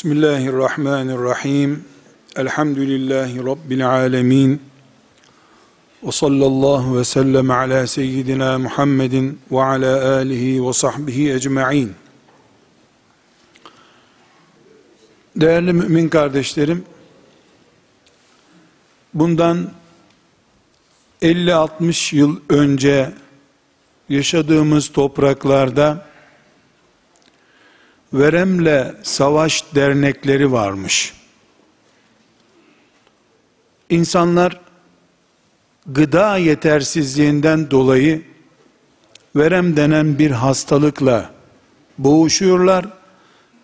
Bismillahirrahmanirrahim. Elhamdülillahi Rabbil alemin. Ve sallallahu ve sellem ala seyyidina Muhammedin ve ala alihi ve sahbihi ecma'in. Değerli mümin kardeşlerim, bundan 50-60 yıl önce yaşadığımız topraklarda Veremle Savaş Dernekleri varmış. İnsanlar gıda yetersizliğinden dolayı verem denen bir hastalıkla boğuşuyorlar.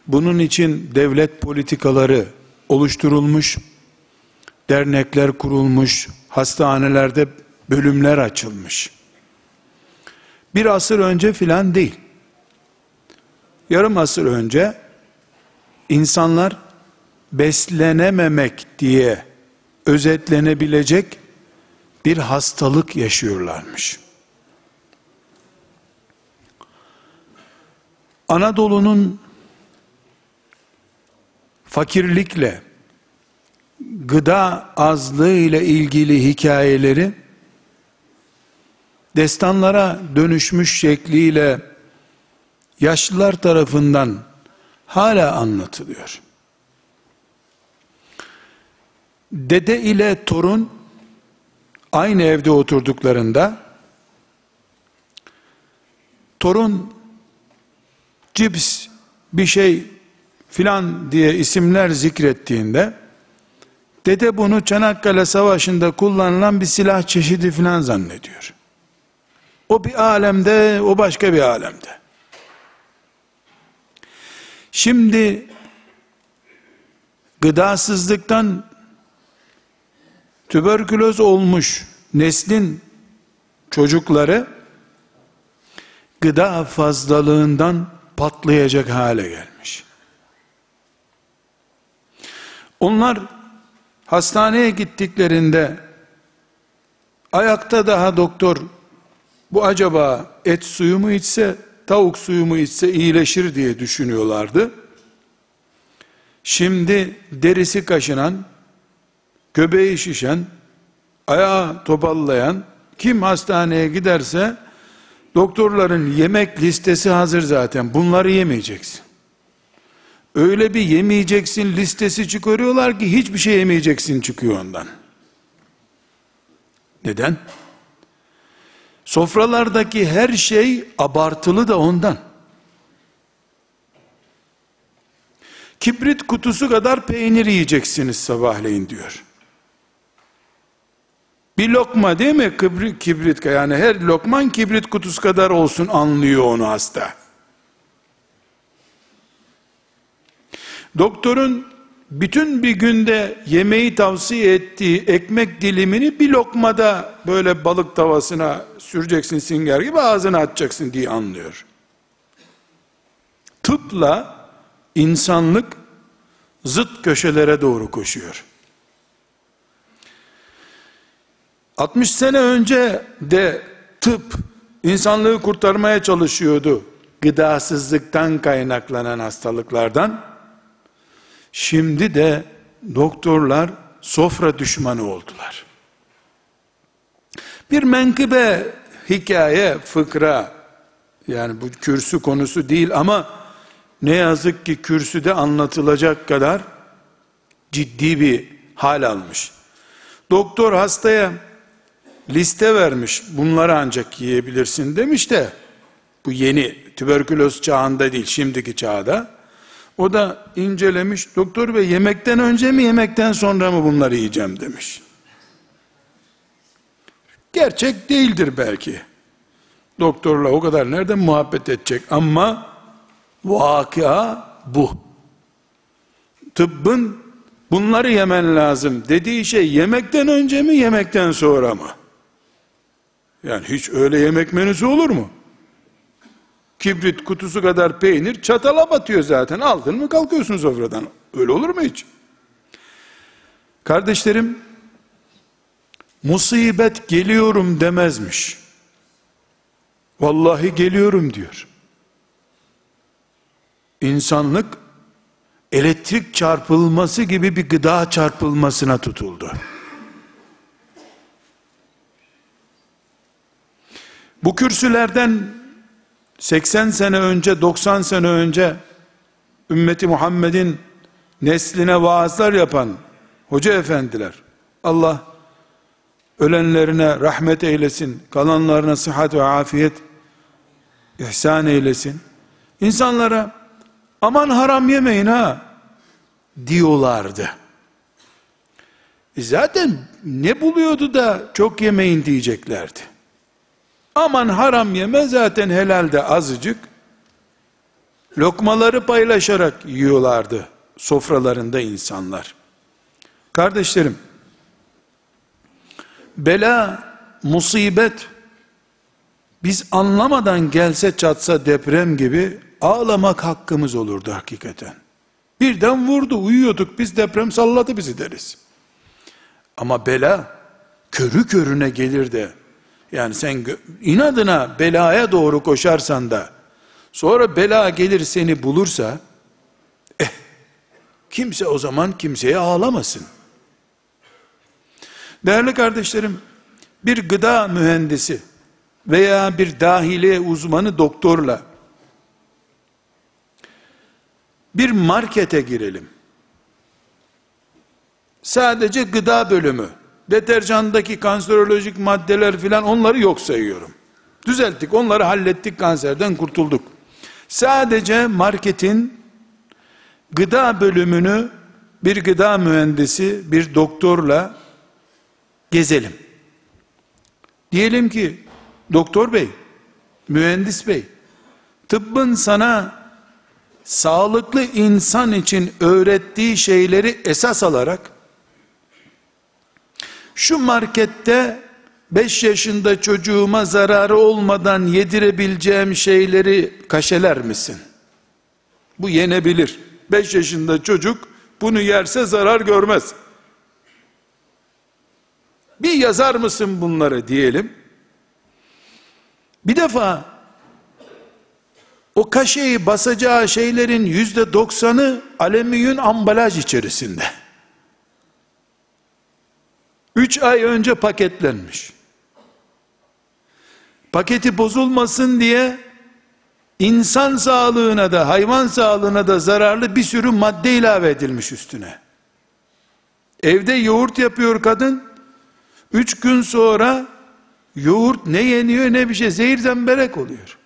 Bunun için devlet politikaları oluşturulmuş, dernekler kurulmuş, hastanelerde bölümler açılmış. Bir asır önce filan değil yarım asır önce insanlar beslenememek diye özetlenebilecek bir hastalık yaşıyorlarmış. Anadolu'nun fakirlikle, gıda azlığı ile ilgili hikayeleri destanlara dönüşmüş şekliyle yaşlılar tarafından hala anlatılıyor. Dede ile torun aynı evde oturduklarında torun cips bir şey filan diye isimler zikrettiğinde dede bunu Çanakkale Savaşı'nda kullanılan bir silah çeşidi filan zannediyor. O bir alemde, o başka bir alemde. Şimdi gıdasızlıktan tüberküloz olmuş neslin çocukları gıda fazlalığından patlayacak hale gelmiş. Onlar hastaneye gittiklerinde ayakta daha doktor bu acaba et suyu mu içse tavuk suyu mu içse iyileşir diye düşünüyorlardı. Şimdi derisi kaşınan, göbeği şişen, ayağı topallayan, kim hastaneye giderse, doktorların yemek listesi hazır zaten, bunları yemeyeceksin. Öyle bir yemeyeceksin listesi çıkarıyorlar ki hiçbir şey yemeyeceksin çıkıyor ondan. Neden? Sofralardaki her şey abartılı da ondan. Kibrit kutusu kadar peynir yiyeceksiniz sabahleyin diyor. Bir lokma değil mi kibrit, kibrit yani her lokman kibrit kutusu kadar olsun anlıyor onu hasta. Doktorun bütün bir günde yemeği tavsiye ettiği ekmek dilimini bir lokmada böyle balık tavasına süreceksin singer gibi ağzına atacaksın diye anlıyor. Tıpla insanlık zıt köşelere doğru koşuyor. 60 sene önce de tıp insanlığı kurtarmaya çalışıyordu. Gıdasızlıktan kaynaklanan hastalıklardan. Şimdi de doktorlar sofra düşmanı oldular. Bir menkıbe, hikaye, fıkra, yani bu kürsü konusu değil ama ne yazık ki kürsüde anlatılacak kadar ciddi bir hal almış. Doktor hastaya liste vermiş, bunları ancak yiyebilirsin demiş de, bu yeni tüberküloz çağında değil, şimdiki çağda, o da incelemiş, doktor bey yemekten önce mi yemekten sonra mı bunları yiyeceğim demiş. Gerçek değildir belki. Doktorla o kadar nereden muhabbet edecek ama vakia bu. Tıbbın bunları yemen lazım dediği şey yemekten önce mi yemekten sonra mı? Yani hiç öyle yemek menüsü olur mu? Kibrit kutusu kadar peynir çatala batıyor zaten. Aldın mı kalkıyorsun sofradan. Öyle olur mu hiç? Kardeşlerim, musibet geliyorum demezmiş. Vallahi geliyorum diyor. İnsanlık elektrik çarpılması gibi bir gıda çarpılmasına tutuldu. Bu kürsülerden 80 sene önce, 90 sene önce ümmeti Muhammed'in nesline vaazlar yapan hoca efendiler, Allah ölenlerine rahmet eylesin, kalanlarına sıhhat ve afiyet ihsan eylesin. İnsanlara aman haram yemeyin ha diyorlardı. E zaten ne buluyordu da çok yemeyin diyeceklerdi. Aman haram yeme zaten helalde azıcık. Lokmaları paylaşarak yiyorlardı sofralarında insanlar. Kardeşlerim, bela, musibet, biz anlamadan gelse çatsa deprem gibi ağlamak hakkımız olurdu hakikaten. Birden vurdu, uyuyorduk, biz deprem salladı bizi deriz. Ama bela, körü körüne gelir de, yani sen inadına belaya doğru koşarsan da, sonra bela gelir seni bulursa, eh, kimse o zaman kimseye ağlamasın. Değerli kardeşlerim, bir gıda mühendisi veya bir dahiliye uzmanı doktorla bir markete girelim. Sadece gıda bölümü, deterjandaki kanserolojik maddeler filan onları yok sayıyorum. Düzelttik, onları hallettik, kanserden kurtulduk. Sadece marketin gıda bölümünü bir gıda mühendisi, bir doktorla gezelim. Diyelim ki doktor bey, mühendis bey, tıbbın sana sağlıklı insan için öğrettiği şeyleri esas alarak şu markette 5 yaşında çocuğuma zararı olmadan yedirebileceğim şeyleri kaşeler misin? Bu yenebilir. 5 yaşında çocuk bunu yerse zarar görmez. Bir yazar mısın bunları diyelim. Bir defa o kaşeyi basacağı şeylerin yüzde doksanı alüminyum ambalaj içerisinde. Üç ay önce paketlenmiş. Paketi bozulmasın diye insan sağlığına da hayvan sağlığına da zararlı bir sürü madde ilave edilmiş üstüne. Evde yoğurt yapıyor kadın. Üç gün sonra yoğurt ne yeniyor ne bir şey zehir zemberek oluyor.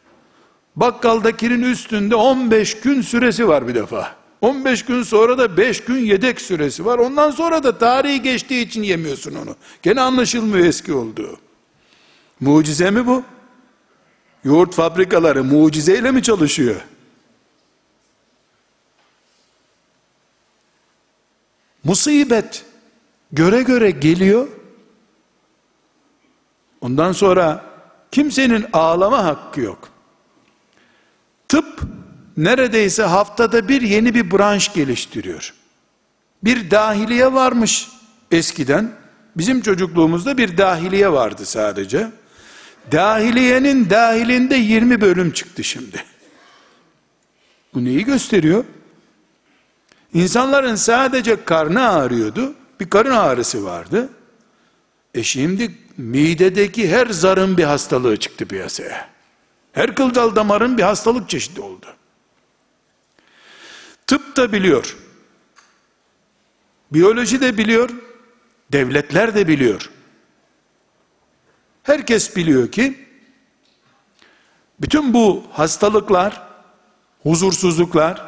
Bakkaldakinin üstünde 15 gün süresi var bir defa. 15 gün sonra da 5 gün yedek süresi var. Ondan sonra da tarihi geçtiği için yemiyorsun onu. Gene anlaşılmıyor eski olduğu. Mucize mi bu? Yoğurt fabrikaları mucizeyle mi çalışıyor? Musibet göre göre geliyor. Ondan sonra kimsenin ağlama hakkı yok. Tıp neredeyse haftada bir yeni bir branş geliştiriyor. Bir dahiliye varmış eskiden. Bizim çocukluğumuzda bir dahiliye vardı sadece. Dahiliyenin dahilinde 20 bölüm çıktı şimdi. Bu neyi gösteriyor? İnsanların sadece karnı ağrıyordu. Bir karın ağrısı vardı. E şimdi midedeki her zarın bir hastalığı çıktı piyasaya. Her kılcal damarın bir hastalık çeşidi oldu. Tıp da biliyor. Biyoloji de biliyor. Devletler de biliyor. Herkes biliyor ki bütün bu hastalıklar, huzursuzluklar,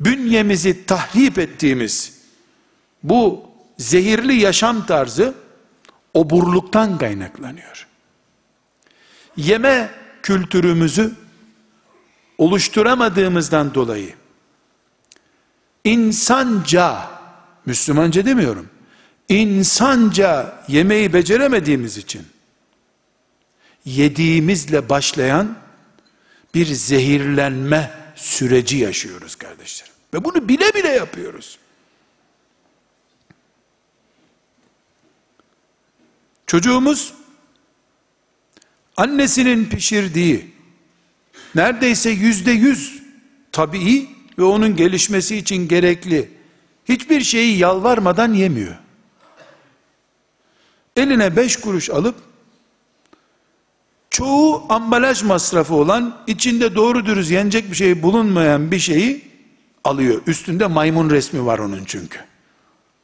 bünyemizi tahrip ettiğimiz bu zehirli yaşam tarzı oburluktan kaynaklanıyor. Yeme kültürümüzü oluşturamadığımızdan dolayı insanca Müslümanca demiyorum. insanca yemeği beceremediğimiz için yediğimizle başlayan bir zehirlenme süreci yaşıyoruz kardeşlerim. Ve bunu bile bile yapıyoruz. Çocuğumuz annesinin pişirdiği neredeyse yüzde yüz tabii ve onun gelişmesi için gerekli hiçbir şeyi yalvarmadan yemiyor. Eline beş kuruş alıp çoğu ambalaj masrafı olan içinde doğru dürüst yenecek bir şey bulunmayan bir şeyi alıyor. Üstünde maymun resmi var onun çünkü.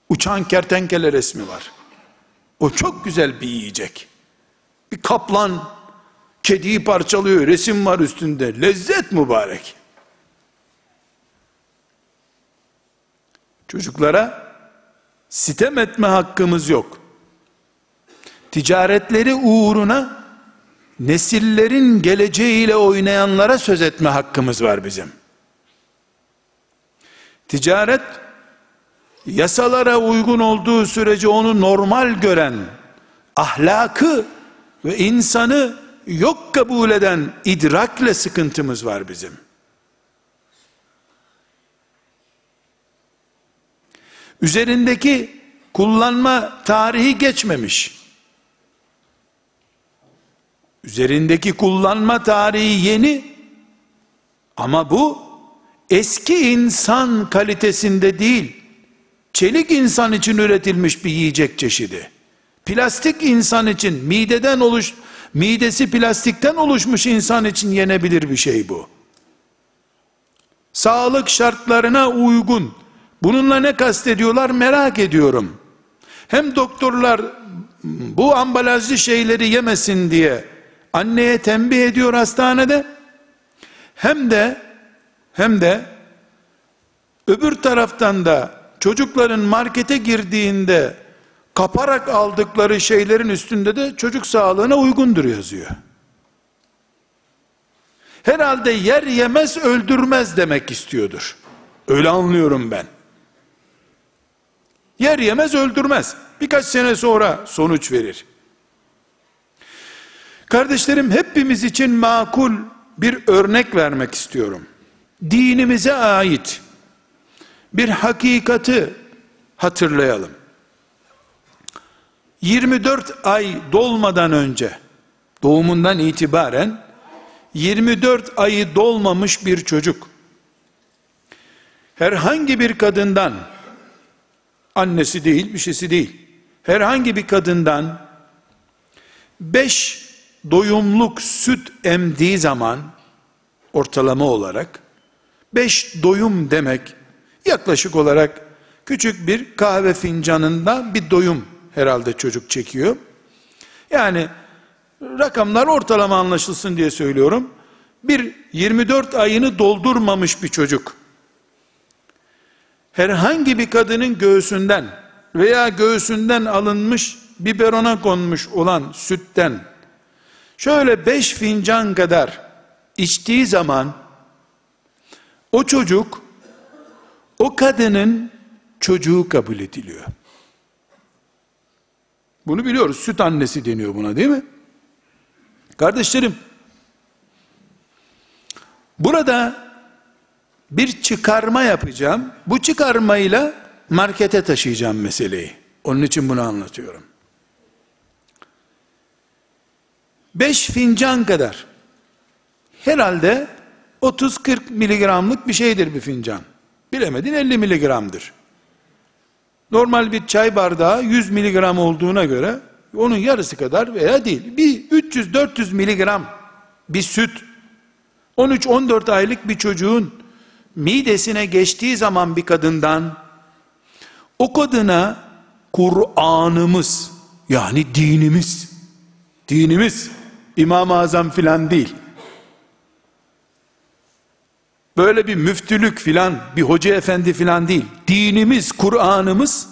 Uçan kertenkele resmi var. O çok güzel bir yiyecek. Bir kaplan kediyi parçalıyor, resim var üstünde. Lezzet mübarek. Çocuklara sitem etme hakkımız yok. Ticaretleri uğruna nesillerin geleceğiyle oynayanlara söz etme hakkımız var bizim. Ticaret yasalara uygun olduğu sürece onu normal gören, ahlakı ve insanı yok kabul eden idrakle sıkıntımız var bizim. Üzerindeki kullanma tarihi geçmemiş. Üzerindeki kullanma tarihi yeni ama bu eski insan kalitesinde değil, çelik insan için üretilmiş bir yiyecek çeşidi. Plastik insan için, mideden oluş, midesi plastikten oluşmuş insan için yenebilir bir şey bu. Sağlık şartlarına uygun. Bununla ne kastediyorlar merak ediyorum. Hem doktorlar bu ambalajlı şeyleri yemesin diye anneye tembih ediyor hastanede. Hem de hem de öbür taraftan da çocukların markete girdiğinde kaparak aldıkları şeylerin üstünde de çocuk sağlığına uygundur yazıyor. Herhalde yer yemez öldürmez demek istiyordur. Öyle anlıyorum ben. Yer yemez öldürmez. Birkaç sene sonra sonuç verir. Kardeşlerim hepimiz için makul bir örnek vermek istiyorum. Dinimize ait bir hakikati hatırlayalım. 24 ay dolmadan önce doğumundan itibaren 24 ayı dolmamış bir çocuk herhangi bir kadından annesi değil bir şeysi değil herhangi bir kadından 5 doyumluk süt emdiği zaman ortalama olarak 5 doyum demek yaklaşık olarak küçük bir kahve fincanında bir doyum herhalde çocuk çekiyor. Yani rakamlar ortalama anlaşılsın diye söylüyorum. Bir 24 ayını doldurmamış bir çocuk herhangi bir kadının göğsünden veya göğsünden alınmış biberona konmuş olan sütten şöyle beş fincan kadar içtiği zaman o çocuk o kadının çocuğu kabul ediliyor. Bunu biliyoruz. Süt annesi deniyor buna değil mi? Kardeşlerim, burada bir çıkarma yapacağım. Bu çıkarmayla markete taşıyacağım meseleyi. Onun için bunu anlatıyorum. Beş fincan kadar herhalde 30-40 miligramlık bir şeydir bir fincan. Bilemedin 50 miligramdır. Normal bir çay bardağı 100 miligram olduğuna göre onun yarısı kadar veya değil. Bir 300-400 miligram bir süt 13-14 aylık bir çocuğun midesine geçtiği zaman bir kadından o kadına Kur'an'ımız yani dinimiz dinimiz İmam-ı Azam filan değil Böyle bir müftülük filan, bir hoca efendi filan değil. Dinimiz, Kur'an'ımız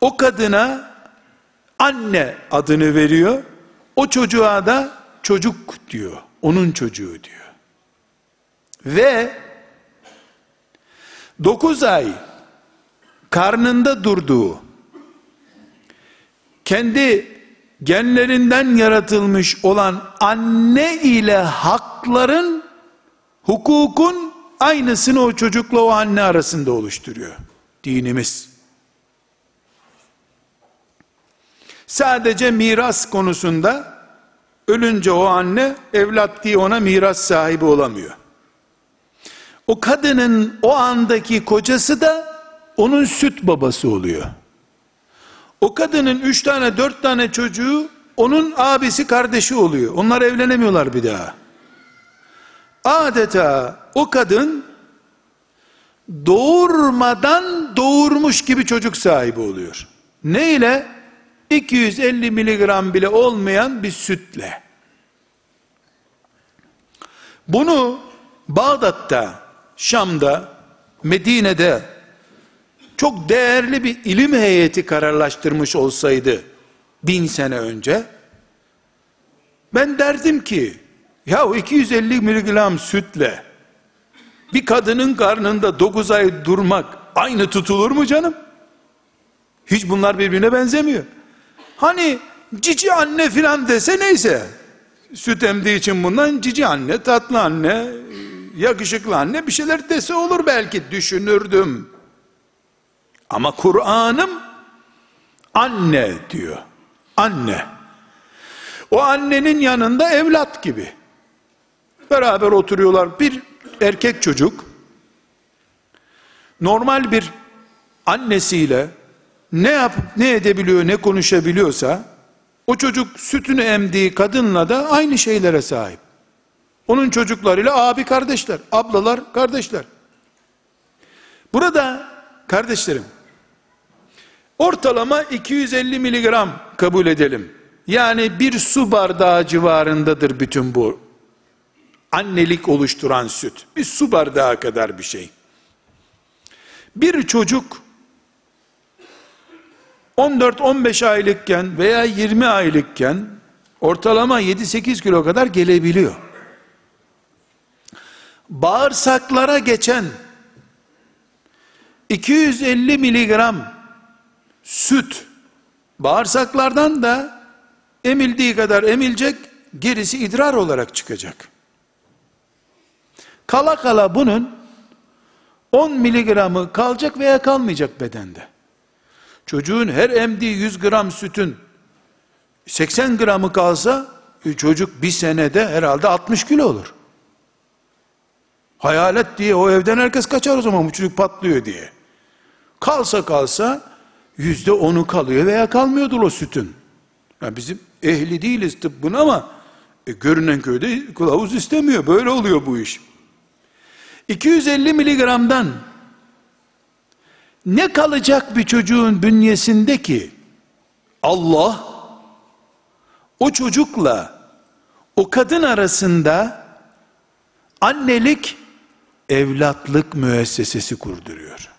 o kadına anne adını veriyor. O çocuğa da çocuk diyor. Onun çocuğu diyor. Ve 9 ay karnında durduğu kendi genlerinden yaratılmış olan anne ile hakların hukukun aynısını o çocukla o anne arasında oluşturuyor. Dinimiz. Sadece miras konusunda ölünce o anne evlat diye ona miras sahibi olamıyor. O kadının o andaki kocası da onun süt babası oluyor. O kadının üç tane dört tane çocuğu onun abisi kardeşi oluyor. Onlar evlenemiyorlar bir daha. Adeta o kadın doğurmadan doğurmuş gibi çocuk sahibi oluyor. Ne ile? 250 miligram bile olmayan bir sütle. Bunu Bağdat'ta, Şam'da, Medine'de çok değerli bir ilim heyeti kararlaştırmış olsaydı bin sene önce ben derdim ki ya 250 miligram sütle bir kadının karnında 9 ay durmak aynı tutulur mu canım? Hiç bunlar birbirine benzemiyor. Hani cici anne filan dese neyse. Süt emdiği için bundan cici anne, tatlı anne, yakışıklı anne bir şeyler dese olur belki düşünürdüm. Ama Kur'an'ım anne diyor. Anne. O annenin yanında evlat gibi. Beraber oturuyorlar. Bir erkek çocuk normal bir annesiyle ne yapıp ne edebiliyor, ne konuşabiliyorsa o çocuk sütünü emdiği kadınla da aynı şeylere sahip. Onun çocuklarıyla abi kardeşler, ablalar kardeşler. Burada kardeşlerim ortalama 250 miligram kabul edelim. Yani bir su bardağı civarındadır bütün bu annelik oluşturan süt. Bir su bardağı kadar bir şey. Bir çocuk 14-15 aylıkken veya 20 aylıkken ortalama 7-8 kilo kadar gelebiliyor. Bağırsaklara geçen 250 miligram süt bağırsaklardan da emildiği kadar emilecek gerisi idrar olarak çıkacak. Kala kala bunun 10 miligramı kalacak veya kalmayacak bedende. Çocuğun her emdiği 100 gram sütün 80 gramı kalsa e, çocuk bir senede herhalde 60 kilo olur. Hayalet diye o evden herkes kaçar o zaman bu çocuk patlıyor diye. Kalsa kalsa yüzde onu kalıyor veya kalmıyordur o sütün. Yani bizim ehli değiliz tıbbın ama e, görünen köyde kılavuz istemiyor. Böyle oluyor bu iş. 250 miligramdan ne kalacak bir çocuğun bünyesinde ki Allah o çocukla o kadın arasında annelik evlatlık müessesesi kurduruyor.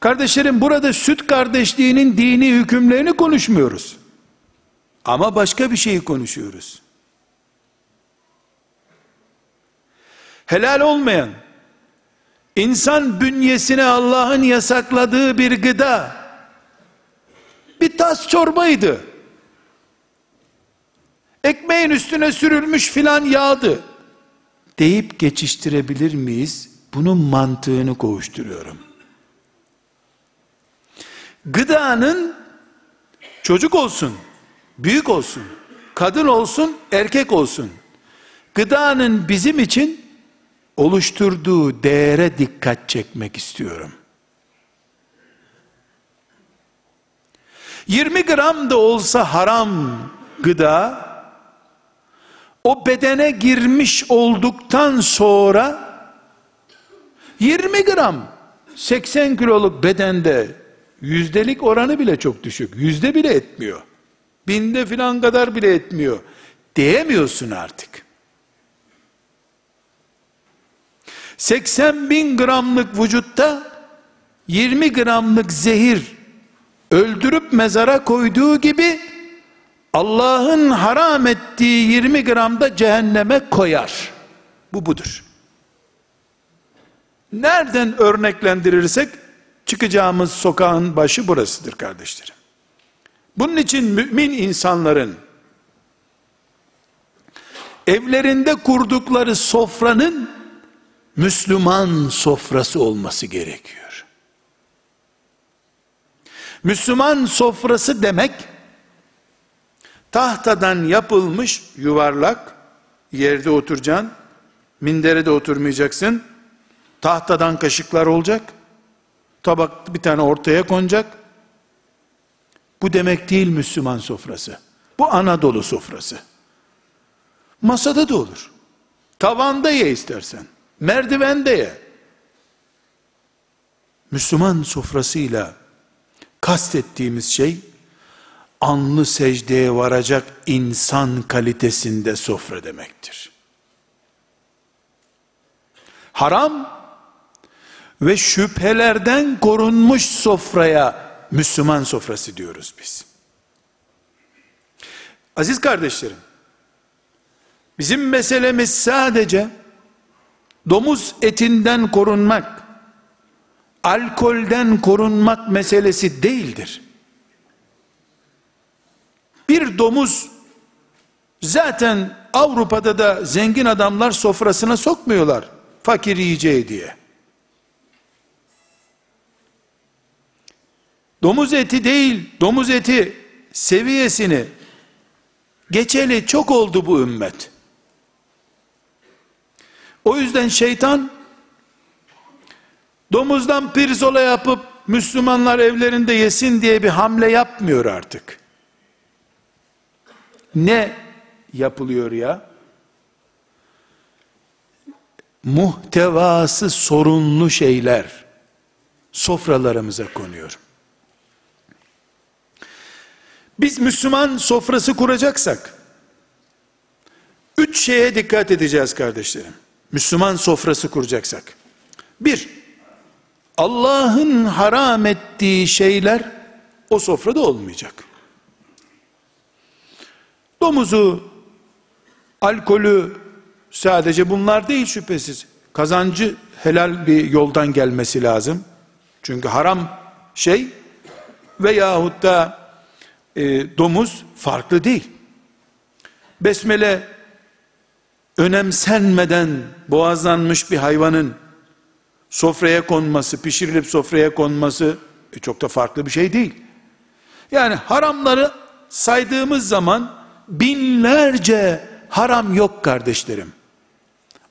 Kardeşlerim burada süt kardeşliğinin dini hükümlerini konuşmuyoruz. Ama başka bir şeyi konuşuyoruz. helal olmayan, insan bünyesine Allah'ın yasakladığı bir gıda, bir tas çorbaydı. Ekmeğin üstüne sürülmüş filan yağdı. Deyip geçiştirebilir miyiz? Bunun mantığını koğuşturuyorum. Gıdanın çocuk olsun, büyük olsun, kadın olsun, erkek olsun. Gıdanın bizim için oluşturduğu değere dikkat çekmek istiyorum. 20 gram da olsa haram gıda o bedene girmiş olduktan sonra 20 gram 80 kiloluk bedende yüzdelik oranı bile çok düşük. Yüzde bile etmiyor. Binde filan kadar bile etmiyor. Diyemiyorsun artık. 80 bin gramlık vücutta 20 gramlık zehir öldürüp mezara koyduğu gibi Allah'ın haram ettiği 20 gramda cehenneme koyar. Bu budur. Nereden örneklendirirsek çıkacağımız sokağın başı burasıdır kardeşlerim. Bunun için mümin insanların evlerinde kurdukları sofranın Müslüman sofrası olması gerekiyor. Müslüman sofrası demek tahtadan yapılmış yuvarlak Yerde oturacaksın. Mindere de oturmayacaksın. Tahtadan kaşıklar olacak. Tabak bir tane ortaya konacak. Bu demek değil Müslüman sofrası. Bu Anadolu sofrası. Masada da olur. Tavanda ye istersen. Merdivende ye. Müslüman sofrasıyla kastettiğimiz şey anlı secdeye varacak insan kalitesinde sofra demektir. Haram ve şüphelerden korunmuş sofraya Müslüman sofrası diyoruz biz. Aziz kardeşlerim, bizim meselemiz sadece domuz etinden korunmak, alkolden korunmak meselesi değildir. Bir domuz zaten Avrupa'da da zengin adamlar sofrasına sokmuyorlar fakir yiyeceği diye. Domuz eti değil, domuz eti seviyesini geçeli çok oldu bu ümmet. O yüzden şeytan domuzdan pirzola yapıp Müslümanlar evlerinde yesin diye bir hamle yapmıyor artık. Ne yapılıyor ya? Muhtevası sorunlu şeyler sofralarımıza konuyor. Biz Müslüman sofrası kuracaksak, üç şeye dikkat edeceğiz kardeşlerim. Müslüman sofrası kuracaksak. Bir, Allah'ın haram ettiği şeyler o sofrada olmayacak. Domuzu, alkolü sadece bunlar değil şüphesiz. Kazancı helal bir yoldan gelmesi lazım. Çünkü haram şey veyahut da e, domuz farklı değil. Besmele önemsenmeden boğazlanmış bir hayvanın sofraya konması, pişirilip sofraya konması e, çok da farklı bir şey değil. Yani haramları saydığımız zaman binlerce haram yok kardeşlerim.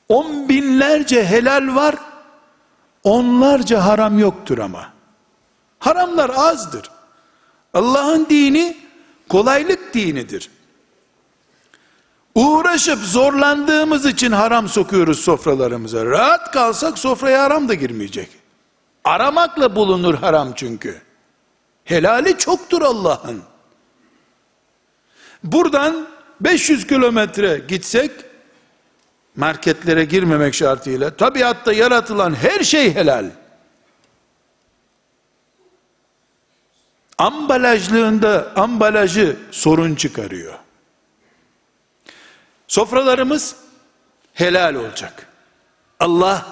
On binlerce helal var, onlarca haram yoktur ama. Haramlar azdır. Allah'ın dini kolaylık dinidir. Uğraşıp zorlandığımız için haram sokuyoruz sofralarımıza. Rahat kalsak sofraya haram da girmeyecek. Aramakla bulunur haram çünkü. Helali çoktur Allah'ın. Buradan 500 kilometre gitsek marketlere girmemek şartıyla tabiatta yaratılan her şey helal. ambalajlığında ambalajı sorun çıkarıyor. Sofralarımız helal olacak. Allah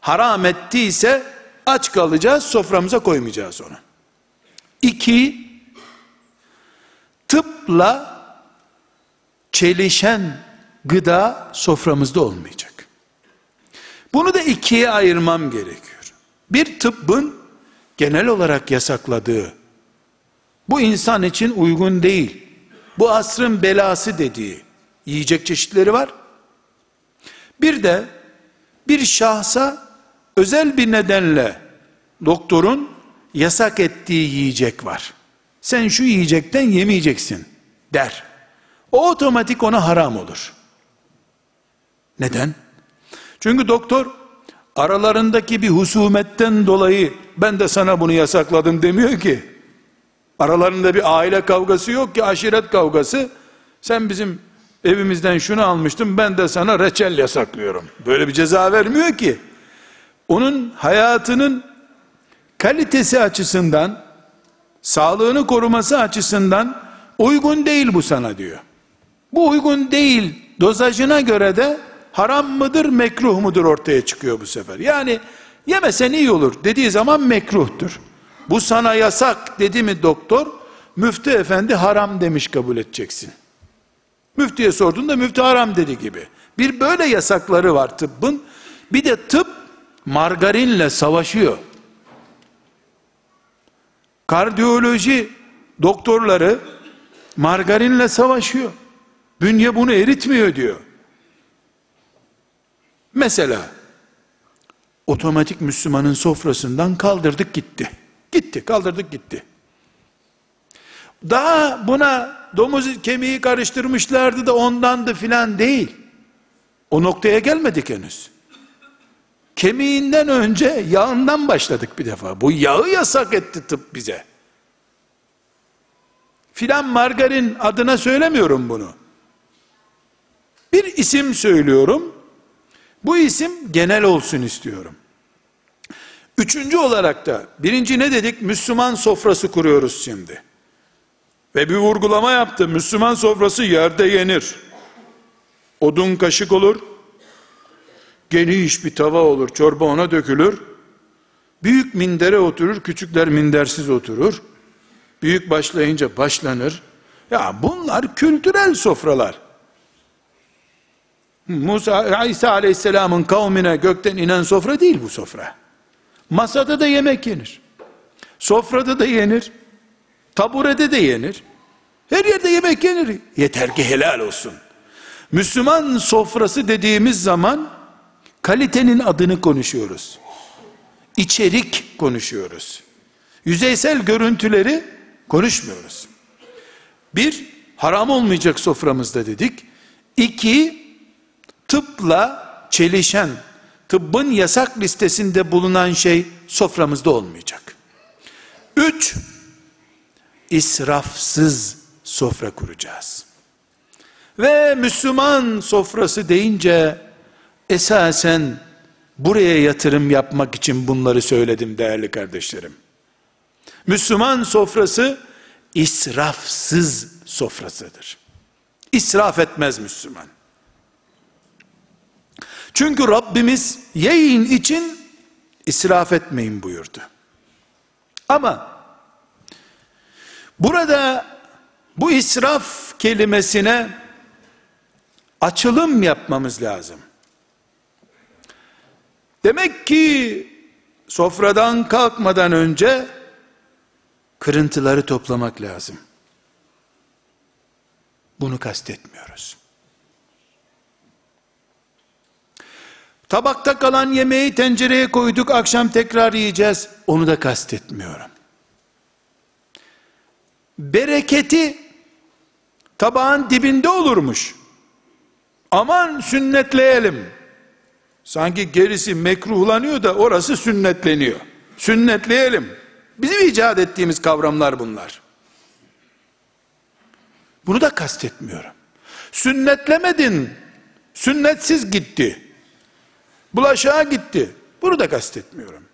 haram ettiyse aç kalacağız, soframıza koymayacağız onu. İki, tıpla çelişen gıda soframızda olmayacak. Bunu da ikiye ayırmam gerekiyor. Bir tıbbın genel olarak yasakladığı bu insan için uygun değil. Bu asrın belası dediği yiyecek çeşitleri var. Bir de bir şahsa özel bir nedenle doktorun yasak ettiği yiyecek var. Sen şu yiyecekten yemeyeceksin der. O otomatik ona haram olur. Neden? Çünkü doktor aralarındaki bir husumetten dolayı ben de sana bunu yasakladım demiyor ki. Aralarında bir aile kavgası yok ki aşiret kavgası. Sen bizim evimizden şunu almıştın ben de sana reçel yasaklıyorum. Böyle bir ceza vermiyor ki. Onun hayatının kalitesi açısından, sağlığını koruması açısından uygun değil bu sana diyor. Bu uygun değil dozajına göre de haram mıdır mekruh mudur ortaya çıkıyor bu sefer. Yani yemesen iyi olur dediği zaman mekruhtur. Bu sana yasak dedi mi doktor? Müftü efendi haram demiş kabul edeceksin. Müftüye sorduğunda müftü haram dedi gibi. Bir böyle yasakları var tıbbın. Bir de tıp margarinle savaşıyor. Kardiyoloji doktorları margarinle savaşıyor. Bünye bunu eritmiyor diyor. Mesela otomatik Müslümanın sofrasından kaldırdık gitti. Gitti, kaldırdık gitti. Daha buna domuz kemiği karıştırmışlardı da ondandı filan değil. O noktaya gelmedik henüz. Kemiğinden önce yağından başladık bir defa. Bu yağı yasak etti tıp bize. Filan margarin adına söylemiyorum bunu. Bir isim söylüyorum. Bu isim genel olsun istiyorum. Üçüncü olarak da birinci ne dedik? Müslüman sofrası kuruyoruz şimdi. Ve bir vurgulama yaptı. Müslüman sofrası yerde yenir. Odun kaşık olur. Geniş bir tava olur. Çorba ona dökülür. Büyük mindere oturur. Küçükler mindersiz oturur. Büyük başlayınca başlanır. Ya bunlar kültürel sofralar. Musa, İsa aleyhisselamın kavmine gökten inen sofra değil bu sofra. Masada da yemek yenir. Sofrada da yenir. Taburede de yenir. Her yerde yemek yenir. Yeter ki helal olsun. Müslüman sofrası dediğimiz zaman kalitenin adını konuşuyoruz. İçerik konuşuyoruz. Yüzeysel görüntüleri konuşmuyoruz. Bir, haram olmayacak soframızda dedik. İki, tıpla çelişen, tıbbın yasak listesinde bulunan şey soframızda olmayacak. Üç, israfsız sofra kuracağız. Ve Müslüman sofrası deyince esasen buraya yatırım yapmak için bunları söyledim değerli kardeşlerim. Müslüman sofrası israfsız sofrasıdır. İsraf etmez Müslüman. Çünkü Rabbimiz yiyin için israf etmeyin buyurdu. Ama burada bu israf kelimesine açılım yapmamız lazım. Demek ki sofradan kalkmadan önce kırıntıları toplamak lazım. Bunu kastetmiyoruz. Tabakta kalan yemeği tencereye koyduk, akşam tekrar yiyeceğiz. Onu da kastetmiyorum. Bereketi tabağın dibinde olurmuş. Aman sünnetleyelim. Sanki gerisi mekruhlanıyor da orası sünnetleniyor. Sünnetleyelim. Bizim icat ettiğimiz kavramlar bunlar. Bunu da kastetmiyorum. Sünnetlemedin. Sünnetsiz gitti. Bulaşığa gitti. Bunu da kastetmiyorum.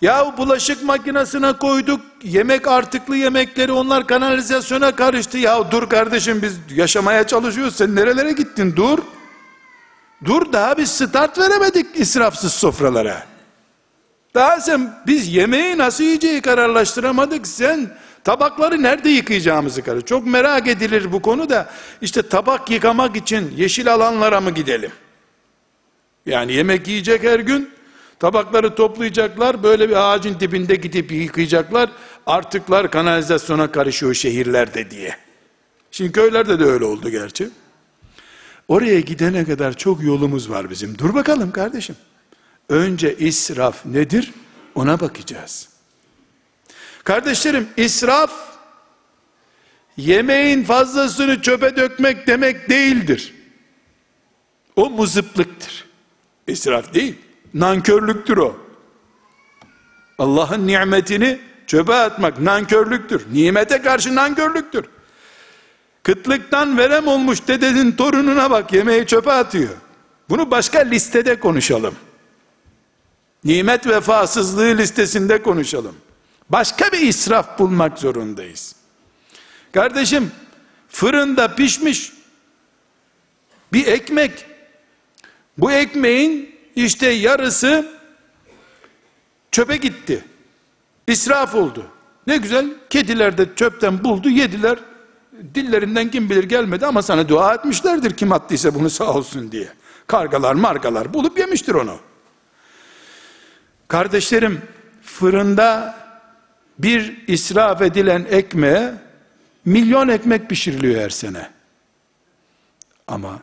Ya bulaşık makinesine koyduk, yemek artıklı yemekleri onlar kanalizasyona karıştı. Ya dur kardeşim biz yaşamaya çalışıyoruz. Sen nerelere gittin? Dur. Dur daha biz start veremedik israfsız sofralara. Daha sen biz yemeği nasıl yiyeceği kararlaştıramadık. Sen tabakları nerede yıkayacağımızı karar. Çok merak edilir bu konu da işte tabak yıkamak için yeşil alanlara mı gidelim? Yani yemek yiyecek her gün. Tabakları toplayacaklar. Böyle bir ağacın dibinde gidip yıkayacaklar. Artıklar kanalizasyona karışıyor şehirlerde diye. Şimdi köylerde de öyle oldu gerçi. Oraya gidene kadar çok yolumuz var bizim. Dur bakalım kardeşim. Önce israf nedir? Ona bakacağız. Kardeşlerim israf yemeğin fazlasını çöpe dökmek demek değildir. O muzıplıktır. İsraf değil. Nankörlüktür o. Allah'ın nimetini çöpe atmak nankörlüktür. Nimete karşı nankörlüktür. Kıtlıktan verem olmuş dedenin torununa bak yemeği çöpe atıyor. Bunu başka listede konuşalım. Nimet vefasızlığı listesinde konuşalım. Başka bir israf bulmak zorundayız. Kardeşim fırında pişmiş bir ekmek bu ekmeğin işte yarısı çöpe gitti. İsraf oldu. Ne güzel kediler de çöpten buldu yediler. Dillerinden kim bilir gelmedi ama sana dua etmişlerdir kim attıysa bunu sağ olsun diye. Kargalar margalar bulup yemiştir onu. Kardeşlerim fırında bir israf edilen ekmeğe milyon ekmek pişiriliyor her sene. Ama